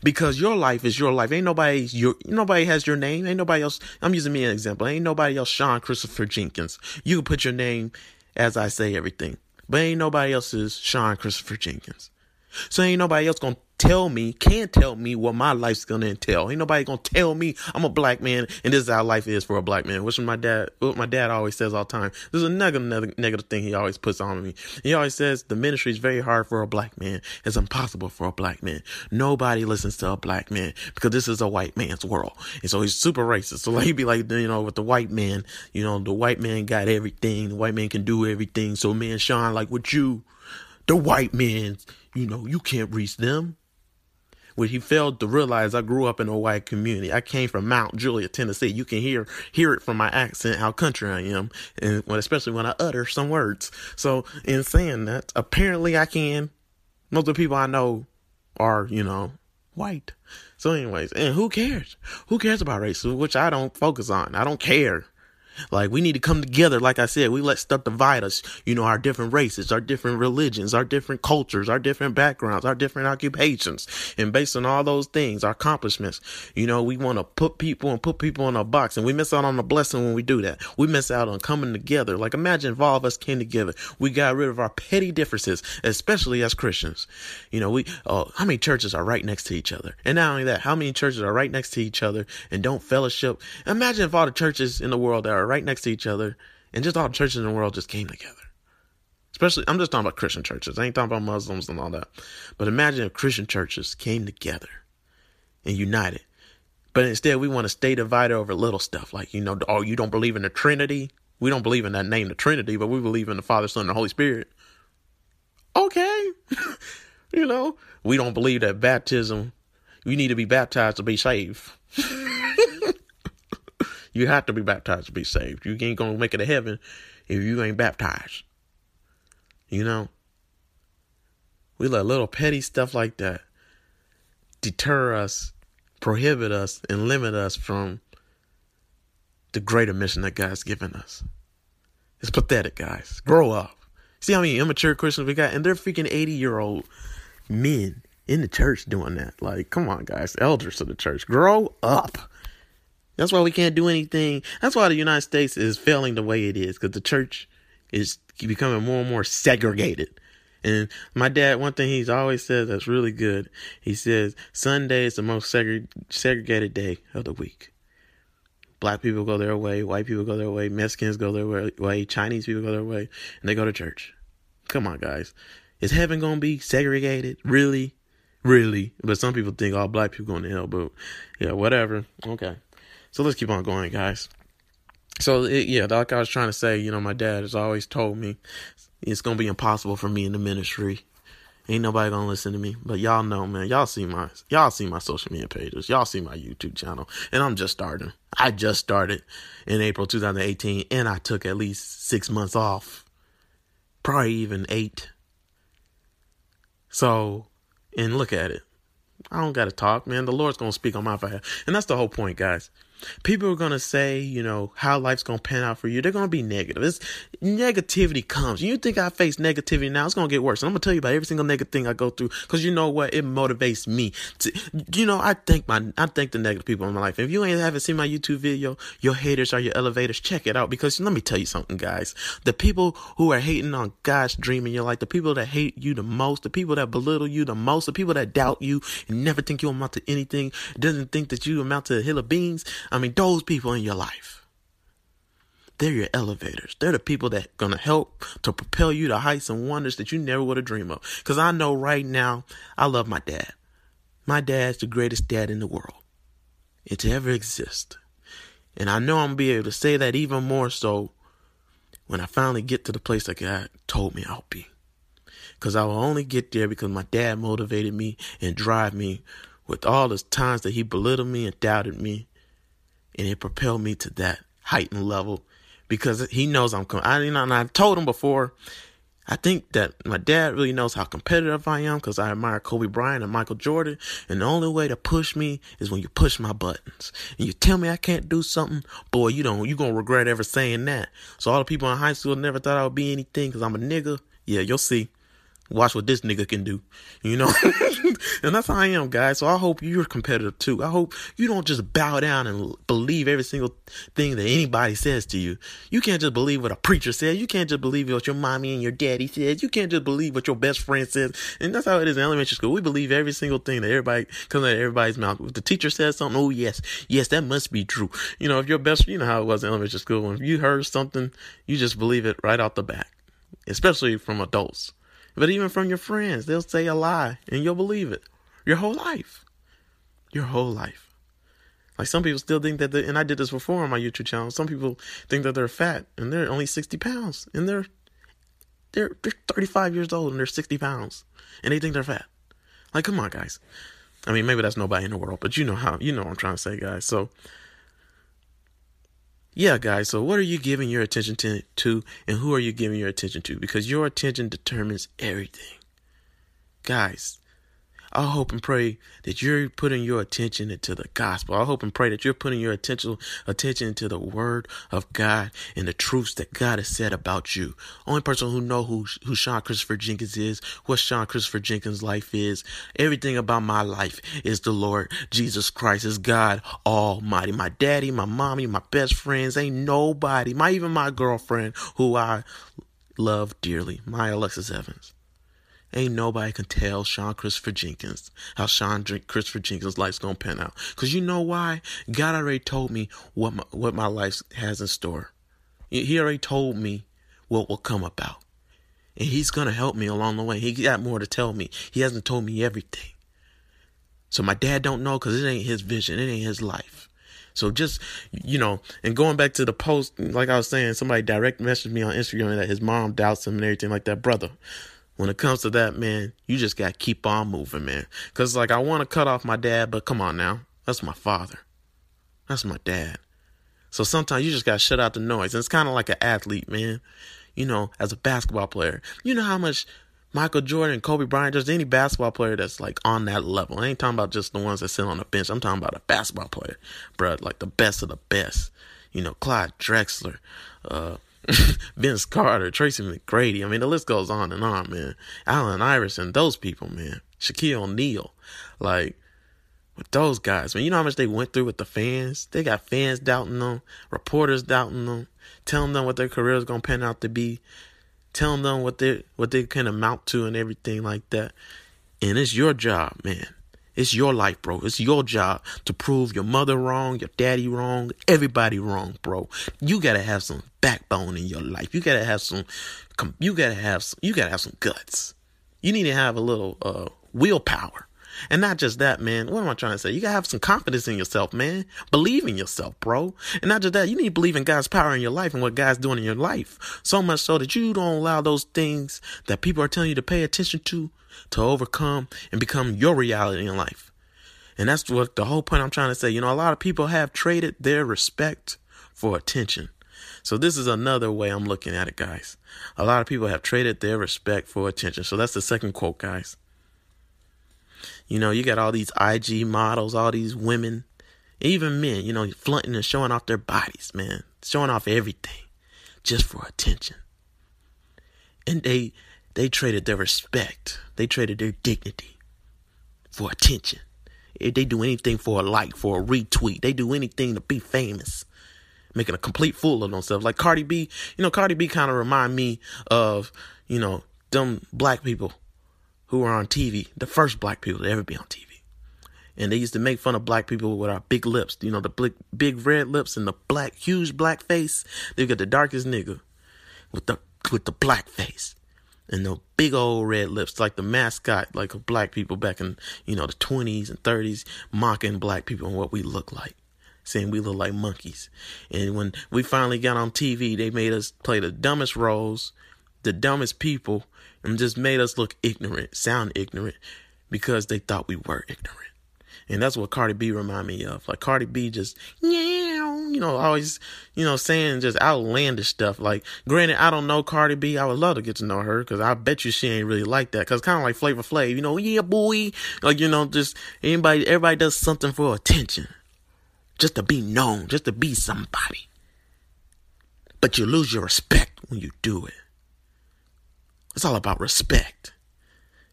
Because your life is your life. Ain't nobody your nobody has your name. Ain't nobody else. I'm using me an example. Ain't nobody else Sean Christopher Jenkins. You can put your name as I say everything. But ain't nobody else is Sean Christopher Jenkins. So ain't nobody else gonna tell me, can't tell me what my life's gonna entail. Ain't nobody gonna tell me I'm a black man and this is how life is for a black man. Which my dad, what my dad always says all the time. This is another, another negative thing he always puts on me. He always says the ministry is very hard for a black man. It's impossible for a black man. Nobody listens to a black man because this is a white man's world. And so he's super racist. So like, he'd be like, you know, with the white man, you know, the white man got everything. The white man can do everything. So man, Sean, like with you, the white man, you know, you can't reach them when he failed to realize I grew up in a white community. I came from Mount Juliet, Tennessee. You can hear hear it from my accent how country I am, and when, especially when I utter some words. So in saying that, apparently I can. Most of the people I know are, you know, white. So anyways, and who cares? Who cares about race? Which I don't focus on. I don't care. Like we need to come together. Like I said, we let stuff divide us. You know, our different races, our different religions, our different cultures, our different backgrounds, our different occupations. And based on all those things, our accomplishments, you know, we want to put people and put people in a box and we miss out on the blessing when we do that. We miss out on coming together. Like imagine if all of us came together. We got rid of our petty differences, especially as Christians. You know, we, oh, how many churches are right next to each other? And not only that, how many churches are right next to each other and don't fellowship? Imagine if all the churches in the world that are right next to each other, and just all churches in the world just came together. Especially, I'm just talking about Christian churches. I ain't talking about Muslims and all that. But imagine if Christian churches came together and united. But instead, we want to stay divided over little stuff like, you know, oh, you don't believe in the Trinity? We don't believe in that name, the Trinity, but we believe in the Father, Son, and the Holy Spirit. Okay. you know, we don't believe that baptism, you need to be baptized to be saved. You have to be baptized to be saved. You ain't gonna make it to heaven if you ain't baptized. You know? We let little petty stuff like that deter us, prohibit us, and limit us from the greater mission that God's given us. It's pathetic, guys. Grow up. See how many immature Christians we got? And they're freaking 80 year old men in the church doing that. Like, come on, guys. Elders of the church. Grow up. That's why we can't do anything. That's why the United States is failing the way it is because the church is becoming more and more segregated. And my dad, one thing he's always said that's really good, he says Sunday is the most segre- segregated day of the week. Black people go their way, white people go their way, Mexicans go their way, Chinese people go their way, and they go to church. Come on, guys. Is heaven going to be segregated? Really? Really? But some people think all black people going to hell, but yeah, whatever. Okay. So let's keep on going, guys. So it, yeah, like I was trying to say, you know, my dad has always told me it's gonna be impossible for me in the ministry. Ain't nobody gonna listen to me. But y'all know, man. Y'all see my y'all see my social media pages. Y'all see my YouTube channel. And I'm just starting. I just started in April 2018 and I took at least six months off. Probably even eight. So and look at it. I don't gotta talk, man. The Lord's gonna speak on my behalf. And that's the whole point, guys. People are gonna say, you know, how life's gonna pan out for you. They're gonna be negative. It's negativity comes. You think I face negativity now? It's gonna get worse. And I'm gonna tell you about every single negative thing I go through because you know what? It motivates me. To, you know, I think my I think the negative people in my life. If you ain't haven't seen my YouTube video, your haters are your elevators. Check it out because let me tell you something, guys. The people who are hating on God's dream in your life, the people that hate you the most, the people that belittle you the most, the people that doubt you and never think you amount to anything, doesn't think that you amount to a hill of beans. I mean, those people in your life, they're your elevators. They're the people that gonna help to propel you to heights and wonders that you never would have dreamed of. Cause I know right now, I love my dad. My dad's the greatest dad in the world. It to ever exist. And I know I'm gonna be able to say that even more so when I finally get to the place that God told me I'll be. Cause I will only get there because my dad motivated me and drive me with all the times that he belittled me and doubted me and it propelled me to that heightened level because he knows I'm. I you know, and I told him before. I think that my dad really knows how competitive I am because I admire Kobe Bryant and Michael Jordan. And the only way to push me is when you push my buttons. And you tell me I can't do something, boy, you don't, you gonna regret ever saying that. So all the people in high school never thought I would be anything because I'm a nigga. Yeah, you'll see. Watch what this nigga can do. You know? and that's how I am, guys. So I hope you're competitive too. I hope you don't just bow down and believe every single thing that anybody says to you. You can't just believe what a preacher says. You can't just believe what your mommy and your daddy says. You can't just believe what your best friend says. And that's how it is in elementary school. We believe every single thing that everybody comes out of everybody's mouth. If the teacher says something, oh yes, yes, that must be true. You know, if your best, you know how it was in elementary school. When you heard something, you just believe it right out the back, especially from adults. But even from your friends, they'll say a lie and you'll believe it. Your whole life. Your whole life. Like some people still think that, and I did this before on my YouTube channel. Some people think that they're fat and they're only 60 pounds and they're, they're, they're 35 years old and they're 60 pounds and they think they're fat. Like, come on, guys. I mean, maybe that's nobody in the world, but you know how, you know what I'm trying to say, guys. So, yeah, guys. So, what are you giving your attention to, to, and who are you giving your attention to? Because your attention determines everything. Guys, I hope and pray that you're putting your attention into the gospel. I hope and pray that you're putting your attention attention into the word of God and the truths that God has said about you. Only person who know who who Sean Christopher Jenkins is, what Sean Christopher Jenkins' life is, everything about my life is the Lord Jesus Christ, is God Almighty. My daddy, my mommy, my best friends, ain't nobody, my even my girlfriend who I love dearly, my Alexis Evans. Ain't nobody can tell Sean Christopher Jenkins how Sean Christopher Jenkins' life's gonna pan out. Cause you know why? God already told me what my, what my life has in store. He already told me what will come about. And he's gonna help me along the way. He got more to tell me. He hasn't told me everything. So my dad don't know because it ain't his vision. It ain't his life. So just you know, and going back to the post, like I was saying, somebody direct messaged me on Instagram that his mom doubts him and everything like that. Brother, when it comes to that, man, you just got to keep on moving, man. Because, like, I want to cut off my dad, but come on now. That's my father. That's my dad. So sometimes you just got to shut out the noise. And it's kind of like an athlete, man. You know, as a basketball player, you know how much Michael Jordan, Kobe Bryant, there's any basketball player that's like on that level. I ain't talking about just the ones that sit on the bench. I'm talking about a basketball player, bro, like the best of the best. You know, Clyde Drexler, uh, Vince Carter, Tracy McGrady. I mean, the list goes on and on, man. Allen Iverson, those people, man. Shaquille O'Neal, like with those guys, man. You know how much they went through with the fans. They got fans doubting them, reporters doubting them, telling them what their career is gonna pan out to be, telling them what they what they can amount to and everything like that. And it's your job, man. It's your life, bro. It's your job to prove your mother wrong, your daddy wrong, everybody wrong, bro. You gotta have some backbone in your life. You gotta have some. You gotta have. Some, you gotta have some guts. You need to have a little uh, willpower. And not just that, man. What am I trying to say? You gotta have some confidence in yourself, man. Believe in yourself, bro. And not just that, you need to believe in God's power in your life and what God's doing in your life. So much so that you don't allow those things that people are telling you to pay attention to to overcome and become your reality in life. And that's what the whole point I'm trying to say. You know, a lot of people have traded their respect for attention. So this is another way I'm looking at it, guys. A lot of people have traded their respect for attention. So that's the second quote, guys. You know, you got all these IG models, all these women, even men, you know, flaunting and showing off their bodies, man, showing off everything just for attention. And they they traded their respect, they traded their dignity for attention. If they do anything for a like, for a retweet, they do anything to be famous, making a complete fool of themselves. Like Cardi B, you know, Cardi B kind of remind me of, you know, them black people who were on TV, the first black people to ever be on TV. And they used to make fun of black people with our big lips, you know, the big, big red lips and the black, huge black face. They got the darkest nigga with the with the black face and the big old red lips, like the mascot, like of black people back in you know the twenties and thirties, mocking black people and what we look like, saying we look like monkeys. And when we finally got on TV, they made us play the dumbest roles, the dumbest people, and just made us look ignorant, sound ignorant, because they thought we were ignorant. And that's what Cardi B remind me of. Like Cardi B just, yeah, you know, always, you know, saying just outlandish stuff. Like, granted, I don't know Cardi B. I would love to get to know her because I bet you she ain't really like that. Cause kind of like Flavor Flav, you know, yeah, boy. Like, you know, just anybody, everybody does something for attention, just to be known, just to be somebody. But you lose your respect when you do it. It's all about respect.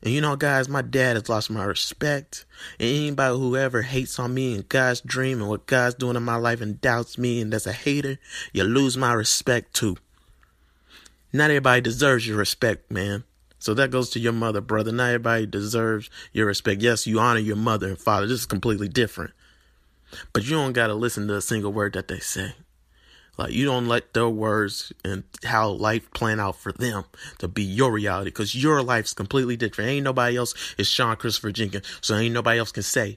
And you know, guys, my dad has lost my respect. And anybody who ever hates on me and God's dream and what God's doing in my life and doubts me and that's a hater, you lose my respect too. Not everybody deserves your respect, man. So that goes to your mother, brother. Not everybody deserves your respect. Yes, you honor your mother and father. This is completely different. But you don't got to listen to a single word that they say. Like you don't let their words and how life plan out for them to be your reality because your life's completely different. Ain't nobody else is Sean Christopher Jenkins, so ain't nobody else can say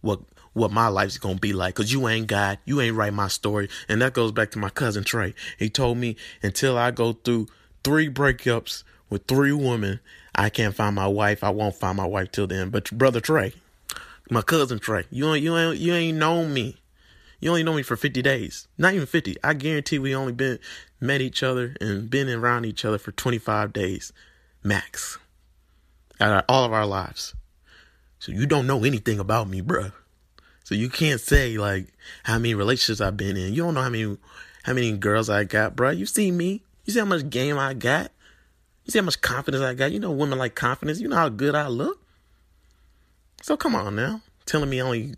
what what my life's gonna be like because you ain't God, you ain't write my story, and that goes back to my cousin Trey. He told me until I go through three breakups with three women, I can't find my wife. I won't find my wife till then. But brother Trey, my cousin Trey, you ain't you ain't you ain't known me you only know me for 50 days. Not even 50. I guarantee we only been met each other and been around each other for 25 days max. Out of all of our lives. So you don't know anything about me, bruh. So you can't say like how many relationships I've been in. You don't know how many how many girls I got, bruh. You see me. You see how much game I got. You see how much confidence I got. You know women like confidence. You know how good I look. So come on now, telling me only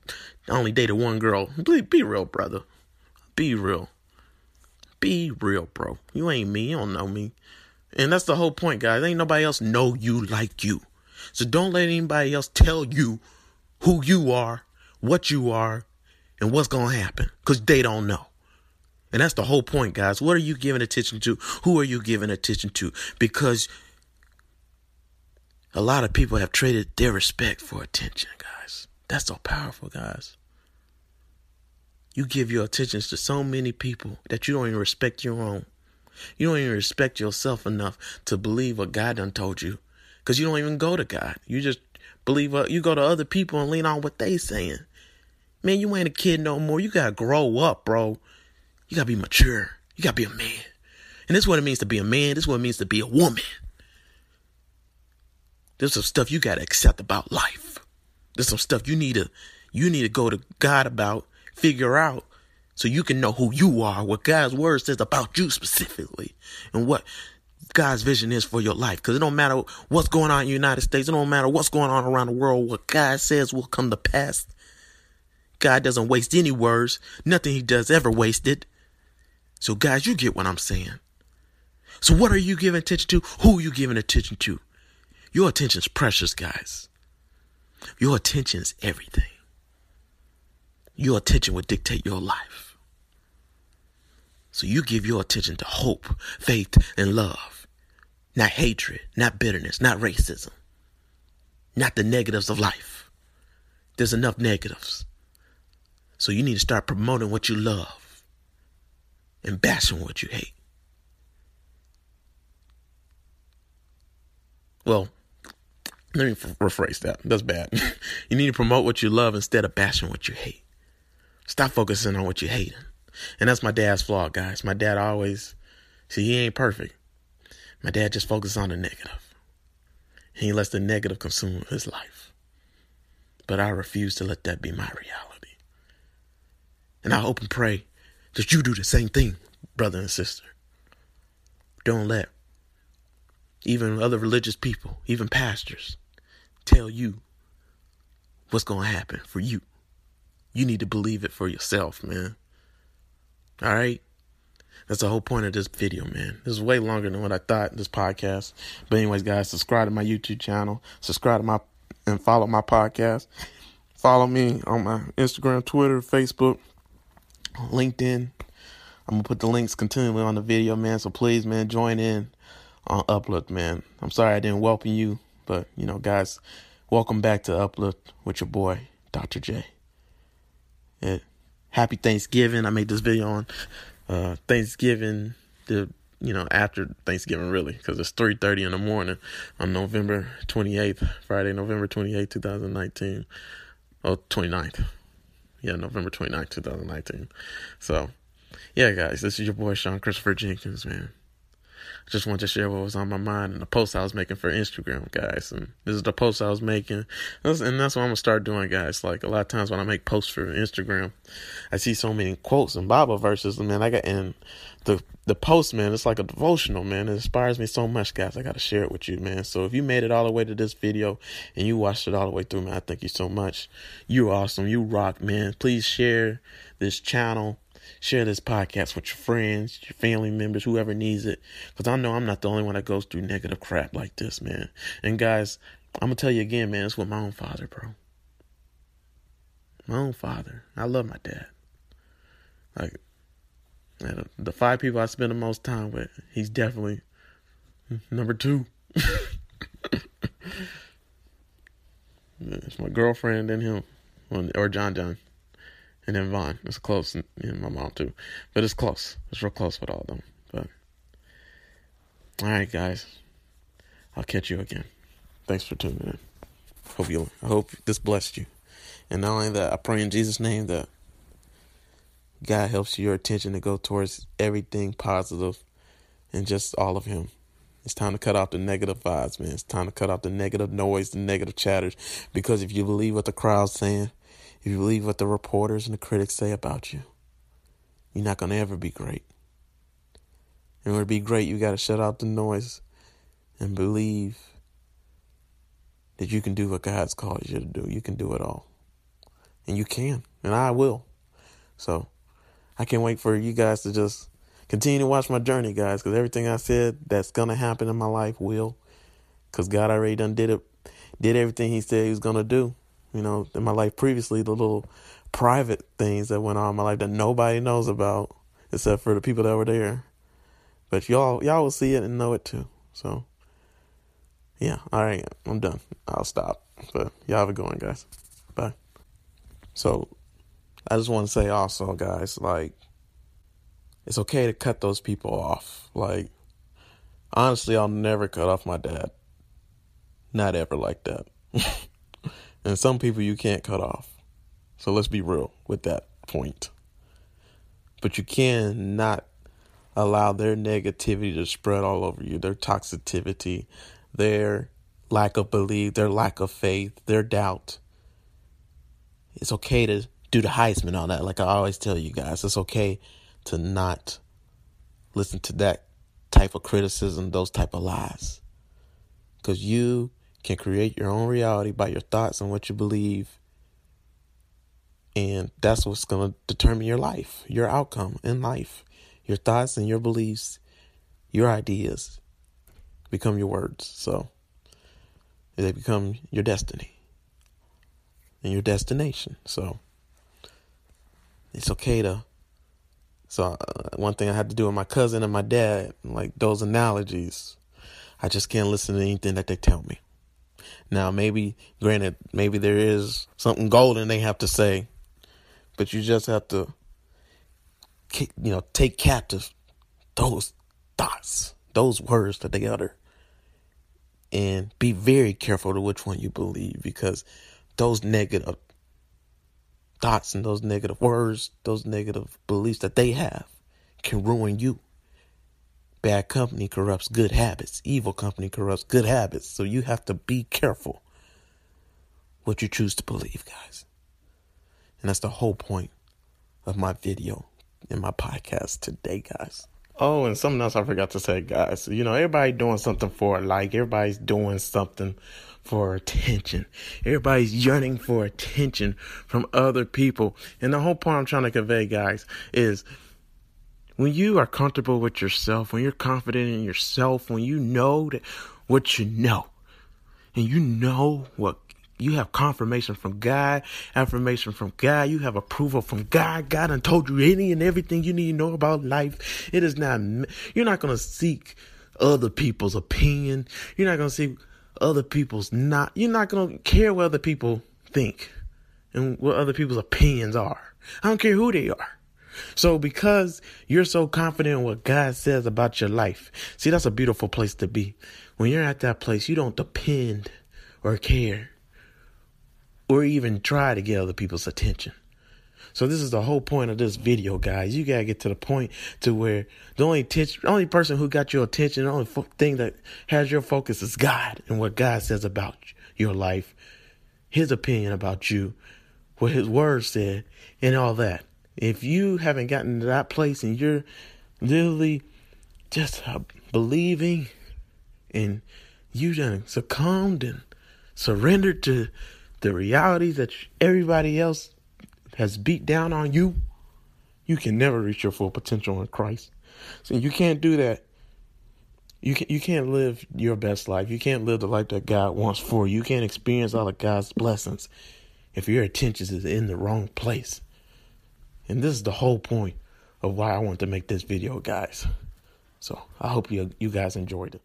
only dated one girl. Be, be real, brother. Be real. Be real, bro. You ain't me. You don't know me. And that's the whole point, guys. Ain't nobody else know you like you. So don't let anybody else tell you who you are, what you are, and what's going to happen because they don't know. And that's the whole point, guys. What are you giving attention to? Who are you giving attention to? Because a lot of people have traded their respect for attention. That's so powerful, guys. You give your attentions to so many people that you don't even respect your own. You don't even respect yourself enough to believe what God done told you. Because you don't even go to God. You just believe what you go to other people and lean on what they saying. Man, you ain't a kid no more. You gotta grow up, bro. You gotta be mature. You gotta be a man. And this is what it means to be a man. This is what it means to be a woman. There's some stuff you gotta accept about life. There's some stuff you need to you need to go to God about, figure out, so you can know who you are, what God's word says about you specifically, and what God's vision is for your life. Because it don't matter what's going on in the United States, it don't matter what's going on around the world, what God says will come to pass. God doesn't waste any words. Nothing he does ever wasted. So, guys, you get what I'm saying. So, what are you giving attention to? Who are you giving attention to? Your attention's precious, guys. Your attention is everything. Your attention will dictate your life. So, you give your attention to hope, faith, and love. Not hatred, not bitterness, not racism, not the negatives of life. There's enough negatives. So, you need to start promoting what you love and bashing what you hate. Well, let me rephrase that. That's bad. you need to promote what you love instead of bashing what you hate. Stop focusing on what you hate. And that's my dad's flaw, guys. My dad always, see, he ain't perfect. My dad just focuses on the negative. He lets the negative consume his life. But I refuse to let that be my reality. And I hope and pray that you do the same thing, brother and sister. Don't let even other religious people, even pastors, tell you what's going to happen for you. You need to believe it for yourself, man. All right? That's the whole point of this video, man. This is way longer than what I thought, this podcast. But anyways, guys, subscribe to my YouTube channel. Subscribe to my and follow my podcast. Follow me on my Instagram, Twitter, Facebook, LinkedIn. I'm gonna put the links continually on the video, man. So please, man, join in on Uplift, man. I'm sorry I didn't welcome you, but you know, guys, welcome back to Uplift with your boy, Dr. J. And Happy Thanksgiving. I made this video on uh, Thanksgiving, the you know after Thanksgiving really, because it's 3:30 in the morning on November 28th, Friday, November 28th, 2019. Oh, 29th yeah, November 29th, 2019. So, yeah, guys, this is your boy Sean Christopher Jenkins, man. I just wanted to share what was on my mind and the post I was making for Instagram, guys. And this is the post I was making. And that's what I'm going to start doing, guys. Like a lot of times when I make posts for Instagram, I see so many quotes and Bible verses, and man, I got, and the, the post, man, it's like a devotional, man. It inspires me so much, guys. I got to share it with you, man. So if you made it all the way to this video and you watched it all the way through, man, I thank you so much. You're awesome. You rock, man. Please share this channel Share this podcast with your friends, your family members, whoever needs it. Because I know I'm not the only one that goes through negative crap like this, man. And guys, I'm going to tell you again, man, it's with my own father, bro. My own father. I love my dad. Like, the five people I spend the most time with, he's definitely number two. it's my girlfriend and him, or John John and then Vaughn. It's close, and, and my mom too. But it's close. It's real close with all of them. But all right, guys, I'll catch you again. Thanks for tuning in. Hope you. I hope this blessed you. And not only that, I pray in Jesus' name that God helps your attention to go towards everything positive and just all of Him. It's time to cut off the negative vibes, man. It's time to cut off the negative noise, the negative chatters. Because if you believe what the crowd's saying, if you believe what the reporters and the critics say about you, you're not going to ever be great. In order to be great, you got to shut out the noise and believe that you can do what God's called you to do. You can do it all. And you can. And I will. So I can't wait for you guys to just continue to watch my journey, guys, because everything I said that's going to happen in my life will. Because God already done did it, did everything He said He was going to do you know, in my life previously, the little private things that went on in my life that nobody knows about except for the people that were there. But y'all y'all will see it and know it too. So yeah, all right, I'm done. I'll stop. But y'all have a good one, guys. Bye. So I just want to say also, guys, like it's okay to cut those people off. Like honestly, I'll never cut off my dad. Not ever like that. And some people you can't cut off. So let's be real with that point. But you cannot allow their negativity to spread all over you, their toxicity, their lack of belief, their lack of faith, their doubt. It's okay to do the Heisman on that. Like I always tell you guys, it's okay to not listen to that type of criticism, those type of lies. Because you can create your own reality by your thoughts and what you believe. And that's what's going to determine your life, your outcome in life. Your thoughts and your beliefs, your ideas become your words. So they become your destiny and your destination. So it's okay to. So uh, one thing I had to do with my cousin and my dad, like those analogies, I just can't listen to anything that they tell me. Now, maybe, granted, maybe there is something golden they have to say, but you just have to, you know, take captive those thoughts, those words that they utter, and be very careful to which one you believe because those negative thoughts and those negative words, those negative beliefs that they have can ruin you. Bad company corrupts good habits. Evil company corrupts good habits. So you have to be careful what you choose to believe, guys. And that's the whole point of my video and my podcast today, guys. Oh, and something else I forgot to say, guys. You know, everybody doing something for a like. Everybody's doing something for attention. Everybody's yearning for attention from other people. And the whole point I'm trying to convey, guys, is when you are comfortable with yourself, when you're confident in yourself, when you know that what you know, and you know what you have confirmation from God, affirmation from God, you have approval from God. God done told you any and everything you need to know about life. It is not, you're not going to seek other people's opinion. You're not going to seek other people's not, you're not going to care what other people think and what other people's opinions are. I don't care who they are. So because you're so confident in what God says about your life, see, that's a beautiful place to be. When you're at that place, you don't depend or care or even try to get other people's attention. So this is the whole point of this video, guys. You gotta get to the point to where the only attention, only person who got your attention, the only fo- thing that has your focus is God and what God says about your life, His opinion about you, what His Word said, and all that. If you haven't gotten to that place and you're literally just uh, believing and you done succumbed and surrendered to the realities that everybody else has beat down on you, you can never reach your full potential in Christ. So you can't do that. You can you can't live your best life. You can't live the life that God wants for you. You can't experience all of God's blessings if your attention is in the wrong place. And this is the whole point of why I want to make this video, guys. So I hope you you guys enjoyed it.